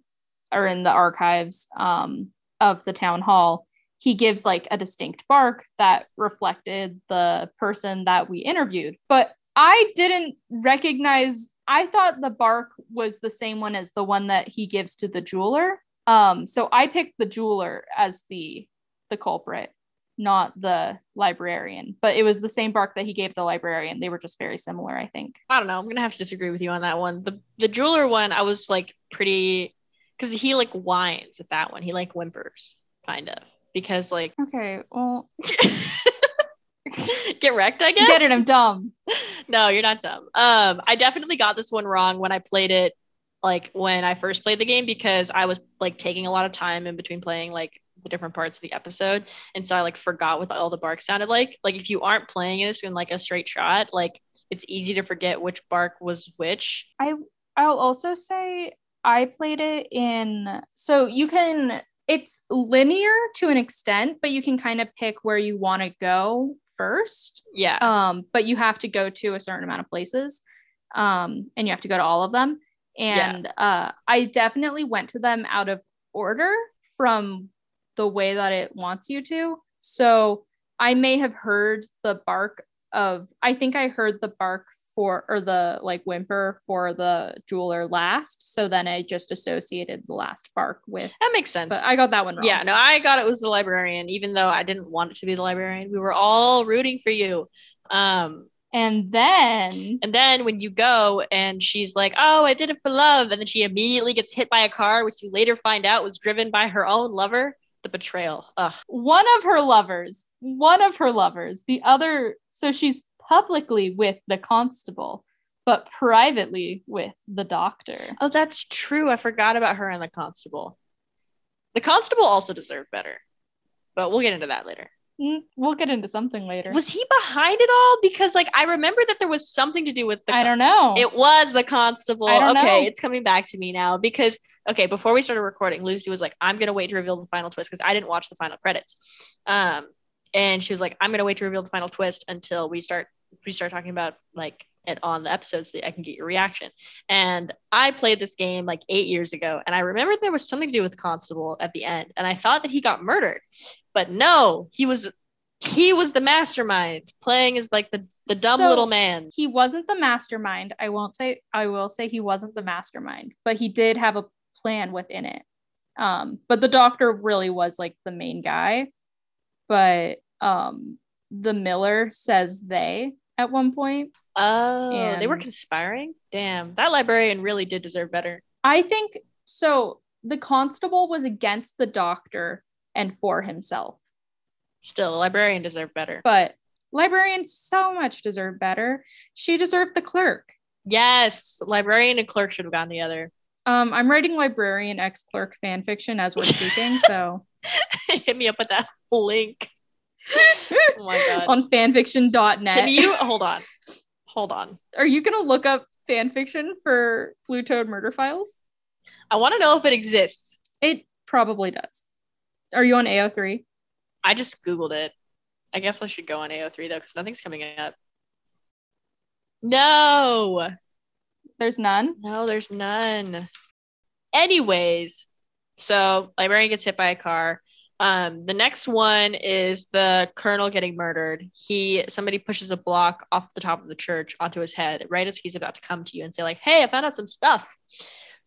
or in the archives um, of the town hall, he gives like a distinct bark that reflected the person that we interviewed. But I didn't recognize, I thought the bark was the same one as the one that he gives to the jeweler. Um, so I picked the jeweler as the the culprit, not the librarian. But it was the same bark that he gave the librarian. They were just very similar, I think. I don't know. I'm gonna have to disagree with you on that one. The the jeweler one, I was like pretty because he like whines at that one. He like whimpers, kind of. Because like Okay, well, <laughs> get wrecked, I guess. get it. I'm dumb. no, you're not dumb. Um, I definitely got this one wrong when I played it, like when I first played the game, because I was like taking a lot of time in between playing like the different parts of the episode, and so I like forgot what all the barks sounded like. Like if you aren't playing this in like a straight shot, like it's easy to forget which bark was which. I I'll also say I played it in so you can it's linear to an extent, but you can kind of pick where you want to go first. Yeah. Um, but you have to go to a certain amount of places. Um, and you have to go to all of them. And uh I definitely went to them out of order from the way that it wants you to. So I may have heard the bark of I think I heard the bark for or the like whimper for the jeweler last. So then I just associated the last bark with that makes sense. but I got that one wrong. yeah, no, I got it was the librarian, even though I didn't want it to be the librarian. We were all rooting for you. Um, And then And then when you go and she's like, "Oh, I did it for love," and then she immediately gets hit by a car, which you later find out was driven by her own lover. The betrayal. Ugh. one of her lovers, one of her lovers, the other, so she's publicly with the constable, but privately with the doctor. Oh, that's true. I forgot about her and the constable. The constable also deserved better, but we'll get into that later. Mm, We'll get into something later. Was he behind it all? Because like I remember that there was something to do with the. I don't know. It was the constable. Okay, know. it's coming back to me now because okay, before we started recording, Lucy was like, "I'm gonna wait to reveal the final twist" because I didn't watch the final credits. Um, and she was like, "I'm gonna wait to reveal the final twist until we start we start talking about like it on the episodes so that I can get your reaction." And I played this game like eight years ago, and I remember there was something to do with the constable at the end, and I thought that he got murdered, but no, he was he was the mastermind playing as like the the dumb So- little man. he wasn't the mastermind. I won't say I will say he wasn't the mastermind, but he did have a plan within it. Um, but the doctor really was like the main guy. But um the Miller says they at one point. Oh, they were conspiring? Damn, that librarian really did deserve better. I think so. The constable was against the doctor and for himself, Still, librarian deserved better. but librarians so much deserve better. She deserved the clerk. Yes, librarian and clerk should have gone together. Um, I'm writing librarian ex clerk fan fiction as we're speaking, so <laughs> Hit me up with that link. <laughs> Oh my god. on fanfiction.net. Can you hold on? Hold on. Are you gonna look up fanfiction for Blue Toad Murder Files? I want to know if it exists. It probably does. Are you on AO3? I just googled it. I guess I should go on AO3 though, because nothing's coming up. No, There's none. no, there's none. Anyways, so librarian gets hit by a car. Um, the next one is the colonel getting murdered. He somebody pushes a block off the top of the church onto his head right as he's about to come to you and say like, "Hey, I found out some stuff."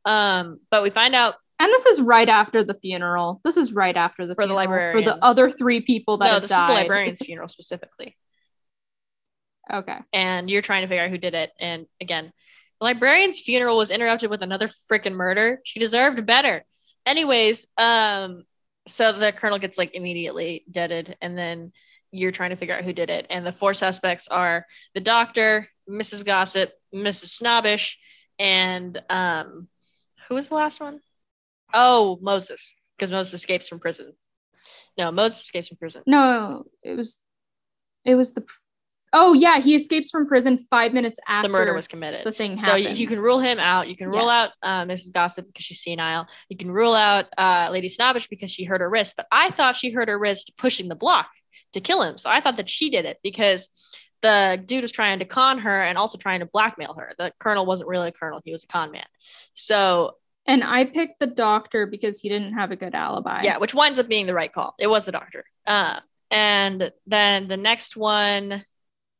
Um, but we find out And this is right after the funeral. This is right after the For the funeral, for the other three people that no, this died. is the librarian's <laughs> funeral specifically. Okay. and you're trying to figure out who did it. And again, the librarian's funeral was interrupted with another freaking murder. She deserved better. Anyways, um, so the colonel gets like immediately deaded, and then you're trying to figure out who did it. And the four suspects are the doctor, Mrs. Gossip, Mrs. Snobbish, and um, who was the last one? Oh, Moses, because Moses escapes from prison. No, Moses escapes from prison. No, it was it was the Oh yeah, he escapes from prison 5 minutes after the murder was committed. the thing So you, you can rule him out. You can rule Yes. out uh, Mrs. Gossip because she's senile. You can rule out uh, Lady Snobbish because she hurt her wrist. But I thought she hurt her wrist pushing the block to kill him. So I thought that she did it because the dude was trying to con her and also trying to blackmail her. The colonel wasn't really a colonel; he was a con man. So And I picked the doctor because he didn't have a good alibi. yeah, which winds up being the right call. It was the doctor. Uh, and then the next one,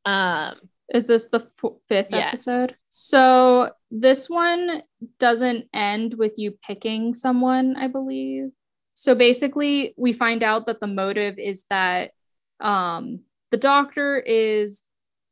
um, Is this the f- fifth Yeah. episode? So this one doesn't end with you picking someone, I believe. So basically, we find out that the motive is that um, the doctor is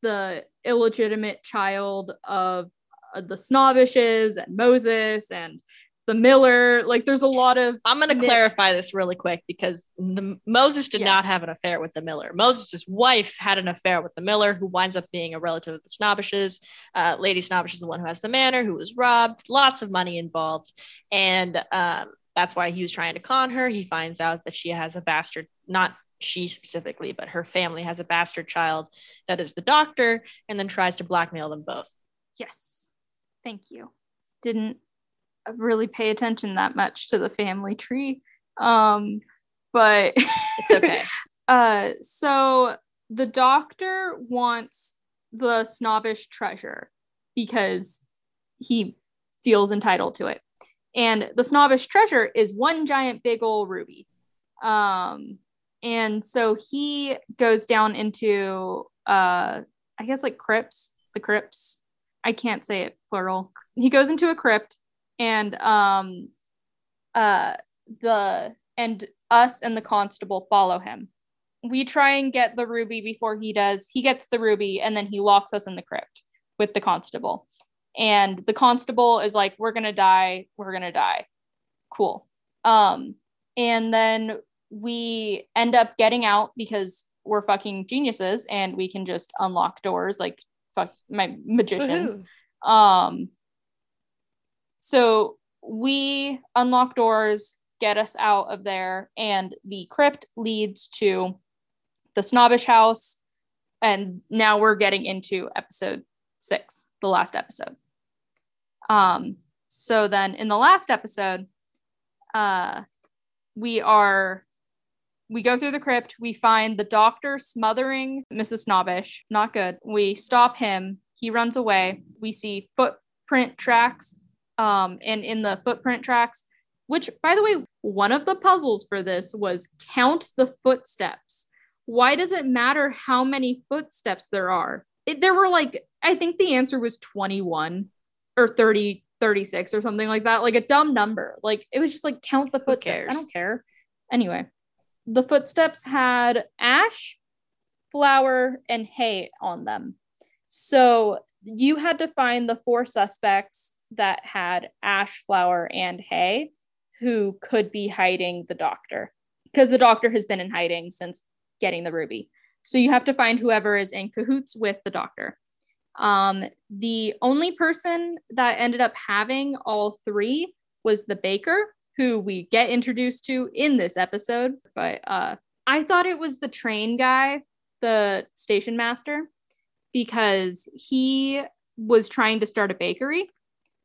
the illegitimate child of uh, the Snobbishes and Moses and the Miller. Like, there's a lot of I'm going to clarify this really quick because the, Moses did not have an affair with the Miller. Moses' wife had an affair with the Miller, who winds up being a relative of the Snobbishes. Uh, Lady Snobbish is the one who has the manor, who was robbed. Lots of money involved, and um, that's why he was trying to con her. He finds out that she has a bastard, not she specifically, but her family has a bastard child that is the doctor, and then tries to blackmail them both. Yes. Thank you. Didn't really pay attention that much to the family tree. Um but It's okay. <laughs> uh so the doctor wants the snobbish treasure because he feels entitled to it. And the snobbish treasure is one giant big old ruby. Um and so he goes down into uh I guess like crypts, the crypts. I can't say it plural. He goes into a crypt and um uh the and us and the constable follow him. We try and get the ruby before he does. He gets the ruby and then he locks us in the crypt with the constable. And the constable is like, We're gonna die, we're gonna die. Cool. Um, and then we end up getting out because we're fucking geniuses and we can just unlock doors like fuck my magicians. Woohoo. Um, so we unlock doors, get us out of there, and the crypt leads to the snobbish house. And now we're getting into episode six, the last episode. Um, so then in the last episode, uh, we are we go through the crypt. We find the doctor smothering mrs snobbish. Not good. We stop him. He runs away. We see footprint tracks um and in the footprint tracks which by the way one of the puzzles for this was count the footsteps. Why does it matter how many footsteps there are? It, there were like i think the answer was 21 or 30 36 or something like that. Like a dumb number. Like it was just like count the footsteps. I don't care. Anyway the footsteps had ash flour and hay on them. So you had to find the four suspects that had ash flour and hay who could be hiding the doctor because the doctor has been in hiding since getting the ruby. So you have to find whoever is in cahoots with the doctor. Um, the only person that ended up having all three was the baker, who we get introduced to in this episode. But uh, I thought it was the train guy, the station master, because he was trying to start a bakery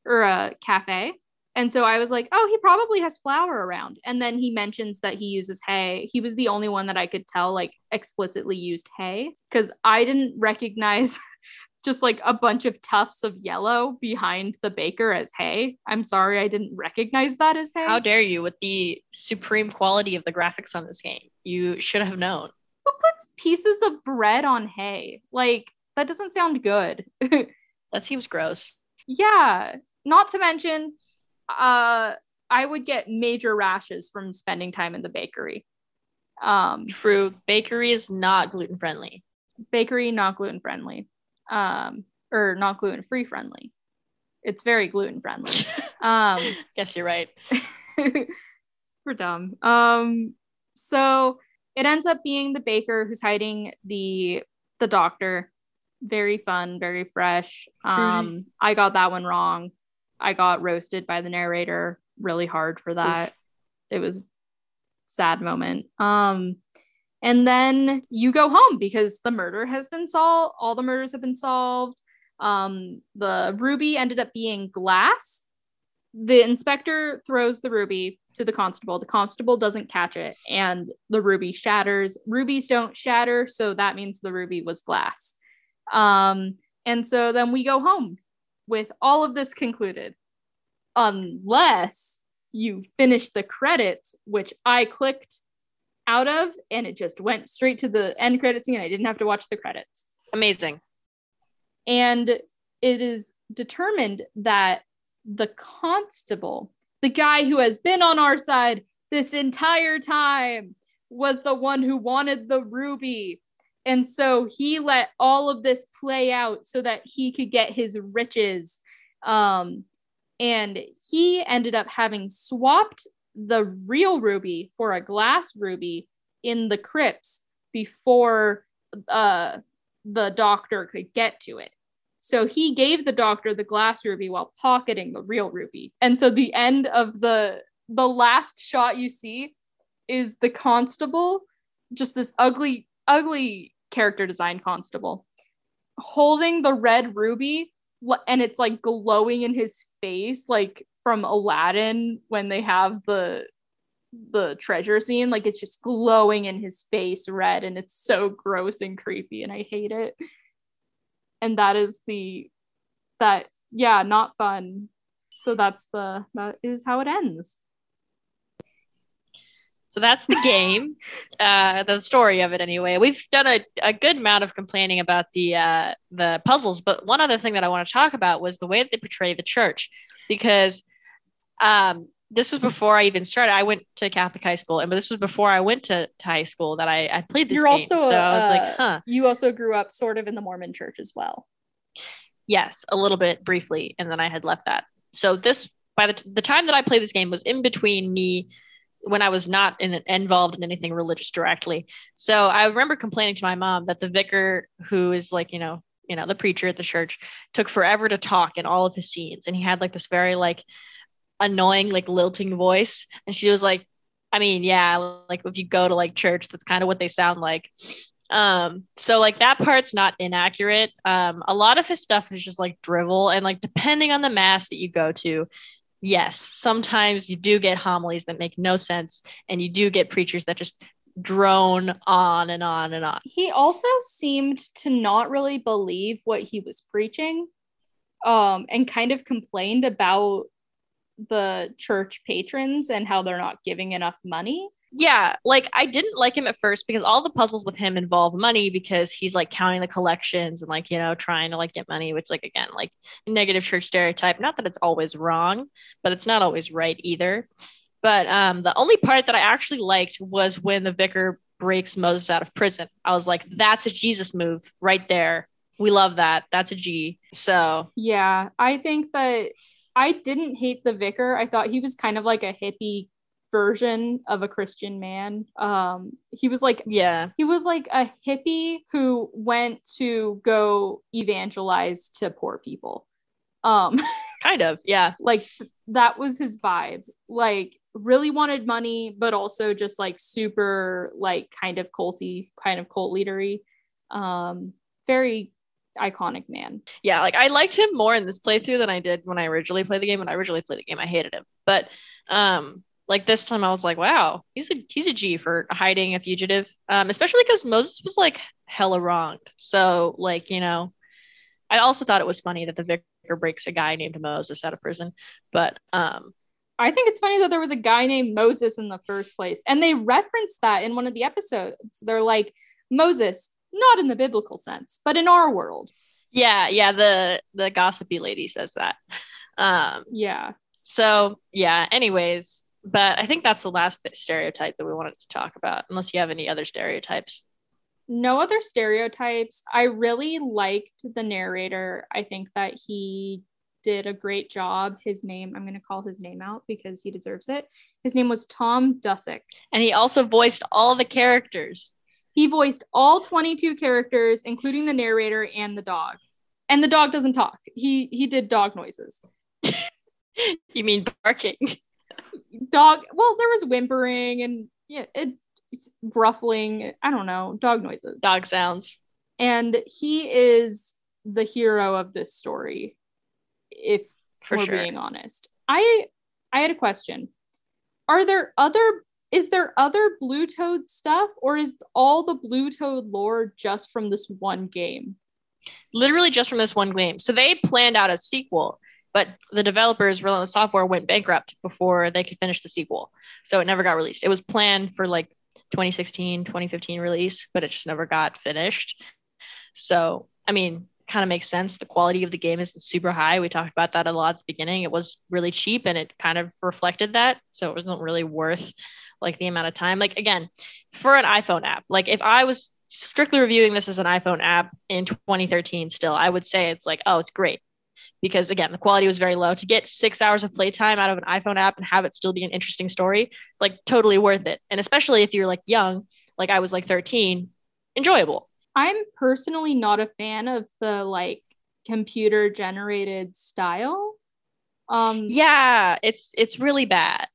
or a cafe. And so I was like, oh, he probably has flour around. And then he mentions that he uses hay. He was the only one that I could tell like explicitly used hay because I didn't recognize <laughs> just like a bunch of tufts of yellow behind the baker as hay. I'm sorry, I didn't recognize that as hay. How dare you with the supreme quality of the graphics on this game? You should have known. Who puts pieces of bread on hay? Like, that doesn't sound good. <laughs> that seems gross. Yeah. Not to mention, uh, I would get major rashes from spending time in the bakery. Um, True. Bakery is not gluten friendly. Bakery, not gluten friendly um, or not gluten free friendly. It's very gluten friendly. <laughs> Um, Guess you're right. <laughs> we're dumb. Um, so it ends up being the baker who's hiding the the doctor. Very fun, very fresh. Um, I got that one wrong. I got roasted by the narrator really hard for that. Oof. It was sad moment. Um, and then you go home because the murder has been solved all the murders have been solved. Um, the ruby ended up being glass. The inspector throws the ruby to the constable. The constable doesn't catch it and the ruby shatters. Rubies don't shatter so that means the ruby was glass. Um, and so then we go home with all of this concluded. Unless you finish the credits which i clicked out of and it just went straight to the end credit scene. I didn't have to watch the credits. Amazing. And it is determined that the constable, the guy who has been on our side this entire time, was the one who wanted the ruby. And so he let all of this play out so that he could get his riches. Um, and he ended up having swapped the real ruby for a glass ruby in the crypts before uh, the doctor could get to it. So he gave the doctor the glass ruby while pocketing the real ruby. And so the end of the the last shot you see is the constable, just this ugly ugly character design constable holding the red ruby and it's like glowing in his face like from Aladdin when they have the the treasure scene like it's just glowing in his face red and it's so gross and creepy and I hate it. And that is the that yeah, not fun. So that's the that is how it ends. So that's the game, <laughs> uh, the story of it anyway. We've done a, a good amount of complaining about the uh, the puzzles, but one other thing that I want to talk about was the way that they portray the church, because um, this was before I even started. I went to Catholic high school, and but this was before I went to, to high school that I, I played this You're game. Also, so I was uh, like, huh. You also grew up sort of in the Mormon church as well. Yes, a little bit briefly, and then I had left that. So this by the, t- the time that I played this game was in between me when I was not in, involved in anything religious directly. So I remember complaining to my mom that the vicar, who is like you know you know the preacher at the church, took forever to talk in all of his scenes, and he had like this very like annoying like lilting voice. And she was like i mean yeah like if you go to like church that's kind of what they sound like. Um so like that part's not inaccurate. Um a lot of his stuff is just like drivel. And like depending on the mass that you go to yes sometimes you do get homilies that make no sense and you do get preachers that just drone on and on and on. He also seemed to not really believe what he was preaching um and kind of complained about the church patrons and how they're not giving enough money. Yeah, like I didn't like him at first because all the puzzles with him involve money because he's like counting the collections and like, you know, trying to like get money, which like again, like negative church stereotype. Not that it's always wrong, but it's not always right either. But um the only part that I actually liked was when the vicar breaks Moses out of prison. I was like, that's a Jesus move right there. We love that. That's a G. So yeah, I think that I didn't hate the vicar. I thought he was kind of like a hippie version of a Christian man. Um, he was like, yeah, he was like a hippie who went to go evangelize to poor people. Um, <laughs> kind of, yeah. Like th- that was his vibe. Like really wanted money, but also just like super like kind of culty, kind of cult leadery. Um, very iconic man. Yeah, like I liked him more in this playthrough than I did when I originally played the game. When I originally played the game, I hated him. But um like this time I was like, wow, he's a he's a G for hiding a fugitive. Um, especially because Moses was like hella wronged. So like, you know, I also thought it was funny that the vicar breaks a guy named Moses out of prison, but um, I think it's funny that there was a guy named Moses in the first place. And they referenced that in one of the episodes. They're like, Moses, not in the biblical sense, but in our world. Yeah, yeah, the the gossipy lady says that. Um yeah. So, yeah, anyways, but I think that's the last stereotype that we wanted to talk about unless you have any other stereotypes. No other stereotypes. I really liked the narrator. I think that he did a great job. His name, I'm going to call his name out because he deserves it. His name was Tom Dusek. And he also voiced all the characters. He voiced all 22 characters, including the narrator and the dog. And the dog doesn't talk. He he did dog noises. <laughs> you mean barking? Dog. Well, there was whimpering and yeah, it gruffling. I don't know, dog noises. Dog sounds. And he is the hero of this story if For we're sure. being honest. I I had a question. Are there other is there other Blue Toad stuff or is all the Blue Toad lore just from this one game? Literally just from this one game. So they planned out a sequel, but the developers, Relentless Software, went bankrupt before they could finish the sequel. So it never got released. It was planned for like 2016, 2015 release, but it just never got finished. So, I mean, kind of makes sense. The quality of the game isn't super high. We talked about that a lot at the beginning. It was really cheap and it kind of reflected that. So it wasn't really worth like the amount of time. Like again, for an iPhone app, like if I was strictly reviewing this as an iPhone app in 2013 still, I would say it's like, oh, it's great. Because again, the quality was very low. To get six hours of playtime out of an iPhone app and have it still be an interesting story, like totally worth it. And especially if you're like young, like I was like 13, enjoyable. I'm personally not a fan of the like computer generated style. Um Yeah, it's it's really bad.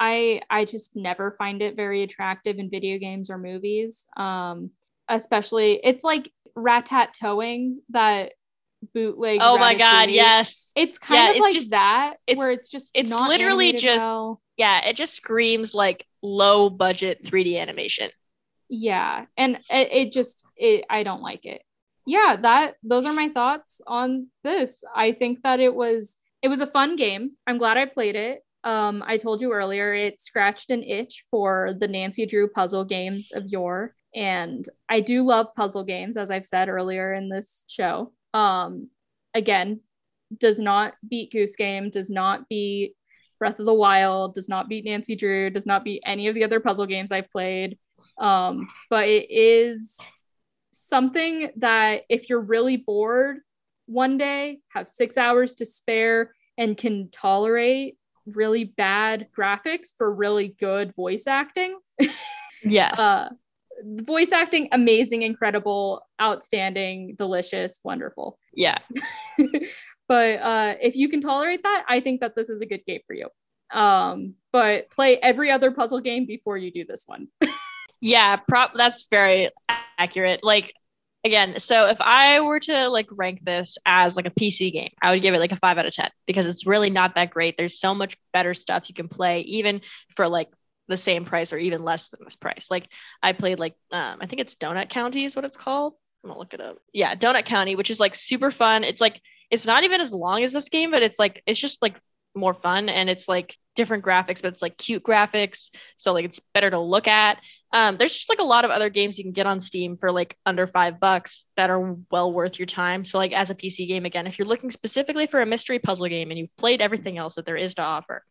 I I just never find it very attractive in video games or movies. Um especially it's like rat-tat-toeing that bootleg Oh my god, yes. It's kind Yeah, of it's like just- that it's- where it's just it's not literally just- well. Yeah, it just screams like low budget 3D animation. yeah and it, it just it i don't like it yeah that those are my thoughts on this i think that it was it was a fun game i'm glad i played it um i told you earlier it scratched an itch for the nancy drew puzzle games of yore. And i do love puzzle games as i've said earlier in this show. Um again does not beat goose game does not beat breath of the wild does not beat nancy drew does not beat any of the other puzzle games i've played. Um, but it is something that if you're really bored one day, have six hours to spare, and can tolerate really bad graphics for really good voice acting. Yes. Uh, voice acting, amazing, incredible, outstanding, delicious, wonderful. yeah. <laughs> but uh, if you can tolerate that, I think that this is a good game for you. Um, but play every other puzzle game before you do this one. <laughs> Yeah, prop that's very accurate. Like again, so if I were to like rank this as like a PC game, I would give it like a 5 out of 10 because it's really not that great. There's so much better stuff you can play even for like the same price or even less than this price. Like I played like um I think it's Donut County is what it's called. I'm gonna look it up. Yeah, Donut County, which is like super fun. It's like it's not even as long as this game, but it's like it's just like more fun and it's like different graphics, but it's like cute graphics. So like it's better to look at. Um, there's just like a lot of other games you can get on Steam for like under five bucks that are well worth your time. So like as a PC game, again, if you're looking specifically for a mystery puzzle game and you've played everything else that there is to offer,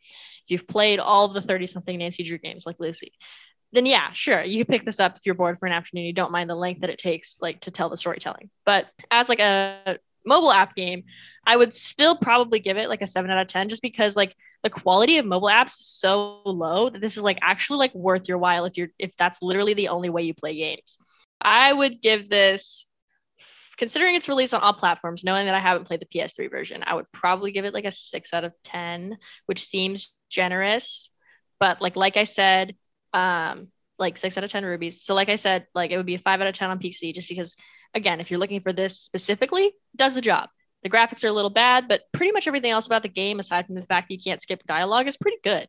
if you've played all of the 30 something Nancy Drew games like Lucy, then yeah, sure, you pick this up if you're bored for an afternoon. You don't mind the length that it takes like to tell the storytelling. But as like a mobile app game, I would still probably give it like a seven out of 10 just because like the quality of mobile apps is so low that this is like actually like worth your while if you're if that's literally the only way you play games. I would give this considering its release on all platforms, knowing that I haven't played the PS3 version, I would probably give it like a six out of 10, which seems generous. But like like I said, um, like six out of 10 rubies. So like I said, like it would be a five out of 10 on PC just because again, if you're looking for this specifically, does the job. The graphics are a little bad, but pretty much everything else about the game, aside from the fact that you can't skip dialogue, is pretty good.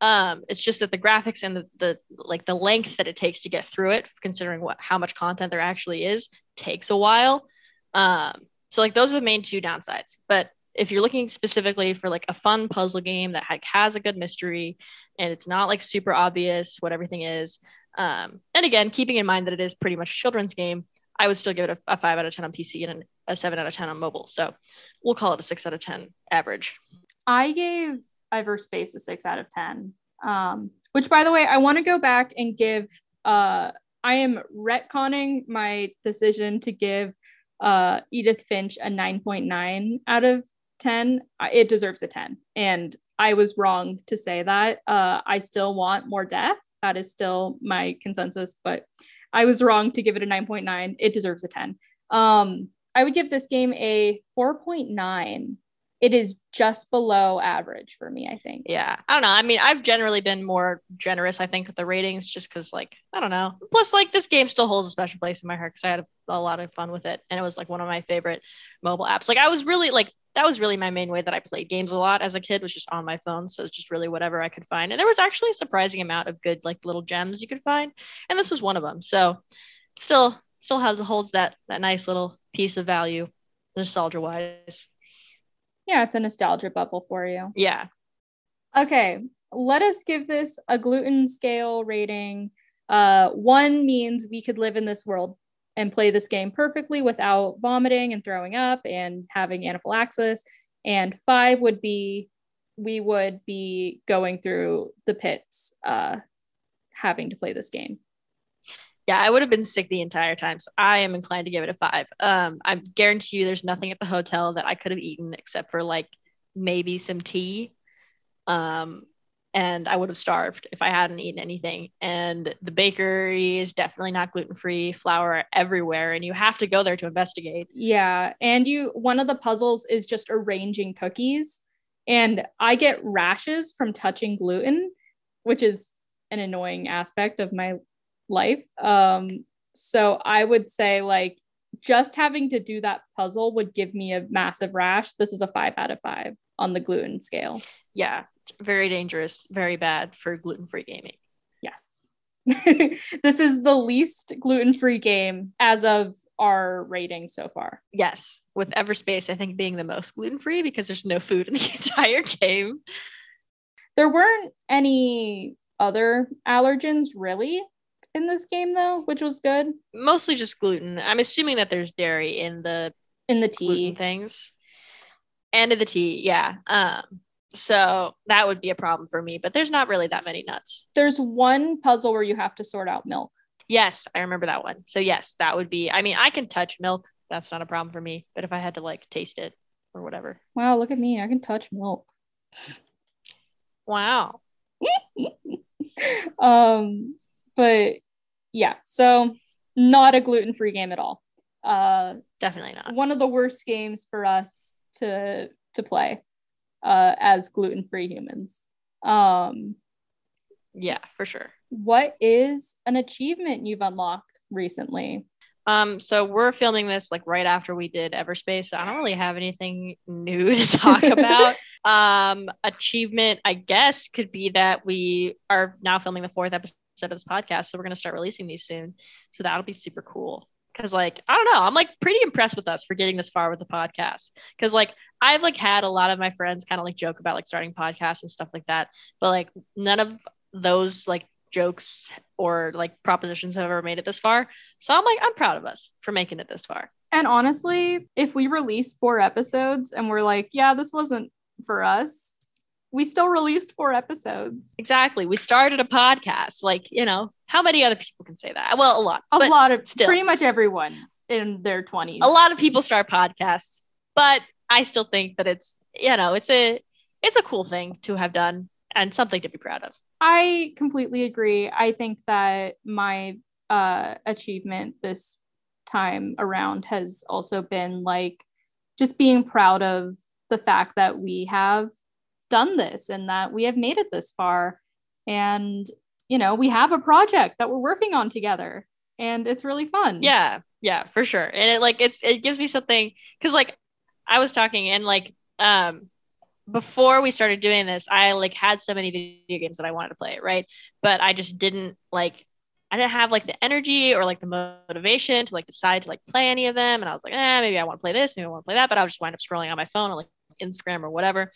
Um, it's just that the graphics and the, the like the length that it takes to get through it, considering what how much content there actually is, takes a while. Um, so like those are the main two downsides. But if you're looking specifically for like a fun puzzle game that ha- has a good mystery and it's not like super obvious what everything is, um, and again, keeping in mind that it is pretty much a children's game, I would still give it a, a five out of 10 on PC and a seven out of 10 on mobile. So we'll call it a six out of 10 average. I gave Everspace a six out of 10. Um, which by the way, I want to go back and give uh I am retconning my decision to give uh Edith Finch a 9.9 out of 10. It deserves a 10. And I was wrong to say that. Uh I still want more death. That is still my consensus, but I was wrong to give it a 9.9. It deserves a 10. Um I would give this game a 4.9 it is just below average for me, I think. Yeah. I don't know. I mean, I've generally been more generous, I think, with the ratings just because, like, I don't know. Plus, like, this game still holds a special place in my heart because I had a, a, lot of fun with it. And it was, like, one of my favorite mobile apps. Like, I was really, like, that was really my main way that I played games a lot as a kid, was just on my phone. So it's just really whatever I could find. And there was actually a surprising amount of good, like, little gems you could find. And this was one of them. So still, still has, holds that, that nice little piece of value, nostalgia wise. Yeah, it's a nostalgia bubble for you. Yeah. Okay, let us give this a gluten scale rating. Uh, one means we could live in this world and play this game perfectly without vomiting and throwing up and having anaphylaxis. And five would be we would be going through the pits uh, having to play this game yeah, I would have been sick the entire time. So I am inclined to give it a five. Um, I guarantee you there's nothing at the hotel that I could have eaten except for like maybe some tea. Um, and I would have starved if I hadn't eaten anything. And the bakery is definitely not gluten free, flour everywhere, and you have to go there to investigate. Yeah. And you, one of the puzzles is just arranging cookies. And I get rashes from touching gluten, which is an annoying aspect of my life. Um, so I would say like just having to do that puzzle would give me a massive rash. This is a five out of five on the gluten scale. Yeah, very dangerous, very bad for gluten free gaming. Yes. <laughs> this is the least gluten free game as of our rating so far. Yes, with Everspace, I think being the most gluten free because there's no food in the <laughs> entire game. There weren't any other allergens really in this game though, which was good. Mostly just gluten. I'm assuming that there's dairy in the in the tea things. And in the tea, yeah. Um so that would be a problem for me, but there's not really that many nuts. There's one puzzle where you have to sort out milk. Yes, I remember that one. So yes, that would be I mean, I can touch milk. That's not a problem for me, but if I had to like taste it or whatever. Wow, look at me. I can touch milk. Wow. <laughs> um but yeah, so not a gluten free game at all. Uh, Definitely not. One of the worst games for us to to play uh, as gluten free humans. Um, yeah, for sure. What is an achievement you've unlocked recently? Um, so we're filming this like right after we did Everspace. So I don't really have anything new <laughs> to talk about. <laughs> um, achievement, I guess, could be that we are now filming the fourth episode of this podcast. So we're going to start releasing these soon. So that'll be super cool. Cause like, I don't know, I'm like pretty impressed with us for getting this far with the podcast. Cause like I've like had a lot of my friends kind of like joke about like starting podcasts and stuff like that. But like none of those like jokes or like propositions have ever made it this far. So I'm like, I'm proud of us for making it this far. And honestly, if we release four episodes and we're like, yeah, this wasn't for us, we still released four episodes. Exactly. We started a podcast. Like, you know, how many other people can say that? Well, a lot. A lot of still pretty much everyone in their 20s. A lot of people start podcasts, but I still think that it's, you know, it's a it's a cool thing to have done and something to be proud of. I completely agree. I think that my uh achievement this time around has also been like just being proud of the fact that we have done this and that we have made it this far and you know we have a project that we're working on together and it's really fun yeah yeah for sure and it like it's it gives me something because like i was talking and like um before we started doing this i like had so many video games that i wanted to play right but i just didn't like I didn't have like the energy or like the motivation to like decide to like play any of them. And I was like, eh, maybe I want to play this, maybe I want to play that. But I would just wind up scrolling on my phone or like Instagram or whatever.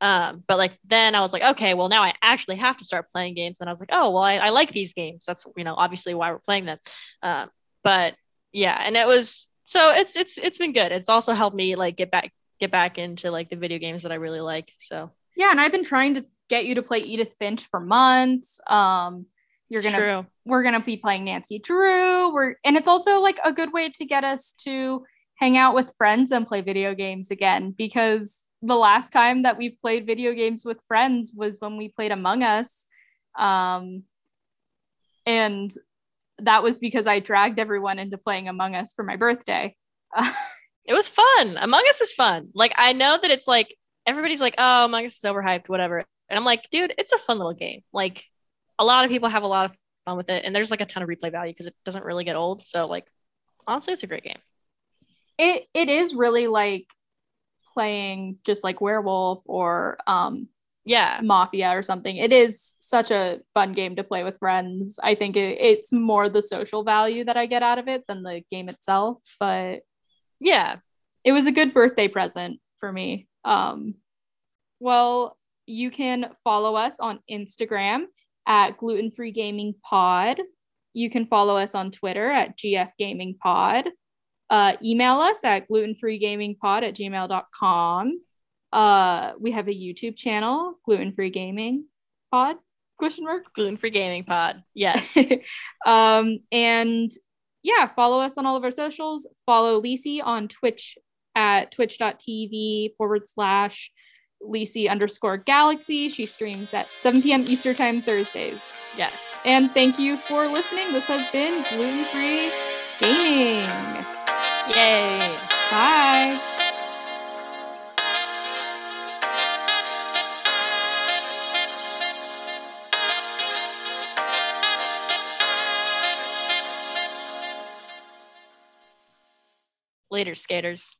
Um, but like then I was like, okay, well now I actually have to start playing games. And I was like, oh well, I, I like these games. That's you know obviously why we're playing them. Um, but yeah, and it was so it's it's it's been good. It's also helped me like get back get back into like the video games that I really like. So yeah, and I've been trying to get you to play Edith Finch for months. Um, you're gonna True. we're gonna be playing Nancy Drew. We're and it's also like a good way to get us to hang out with friends and play video games again because the last time that we played video games with friends was when we played Among Us. Um, and that was because I dragged everyone into playing Among Us for my birthday. <laughs> it was fun. Among Us is fun. Like I know that it's like everybody's like, oh, Among Us is overhyped, whatever. And I'm like, dude, it's a fun little game. Like a lot of people have a lot of fun with it, and there's like a ton of replay value because it doesn't really get old. So like honestly, it's a great game. It it is really like playing just like werewolf or um yeah. mafia or something. It is such a fun game to play with friends. I think it, it's more the social value that i get out of it than the game itself but yeah. it was a good birthday present for me. Um well you can follow us on instagram at gluten free gaming pod. You can follow us on twitter at gf gaming pod uh, email us at glutenfreegamingpod at gmail.com. Uh, we have a YouTube channel, Gluten Free Gaming Pod, question mark? Gluten Free Gaming Pod, yes. <laughs> um, and yeah, follow us on all of our socials. Follow Lisi on Twitch at twitch.tv forward slash Lisi underscore galaxy. She streams at 7 p.m. Eastern Time Thursdays. Yes. And thank you for listening. This has been Gluten Free Gaming. Yay. Bye. Later, skaters.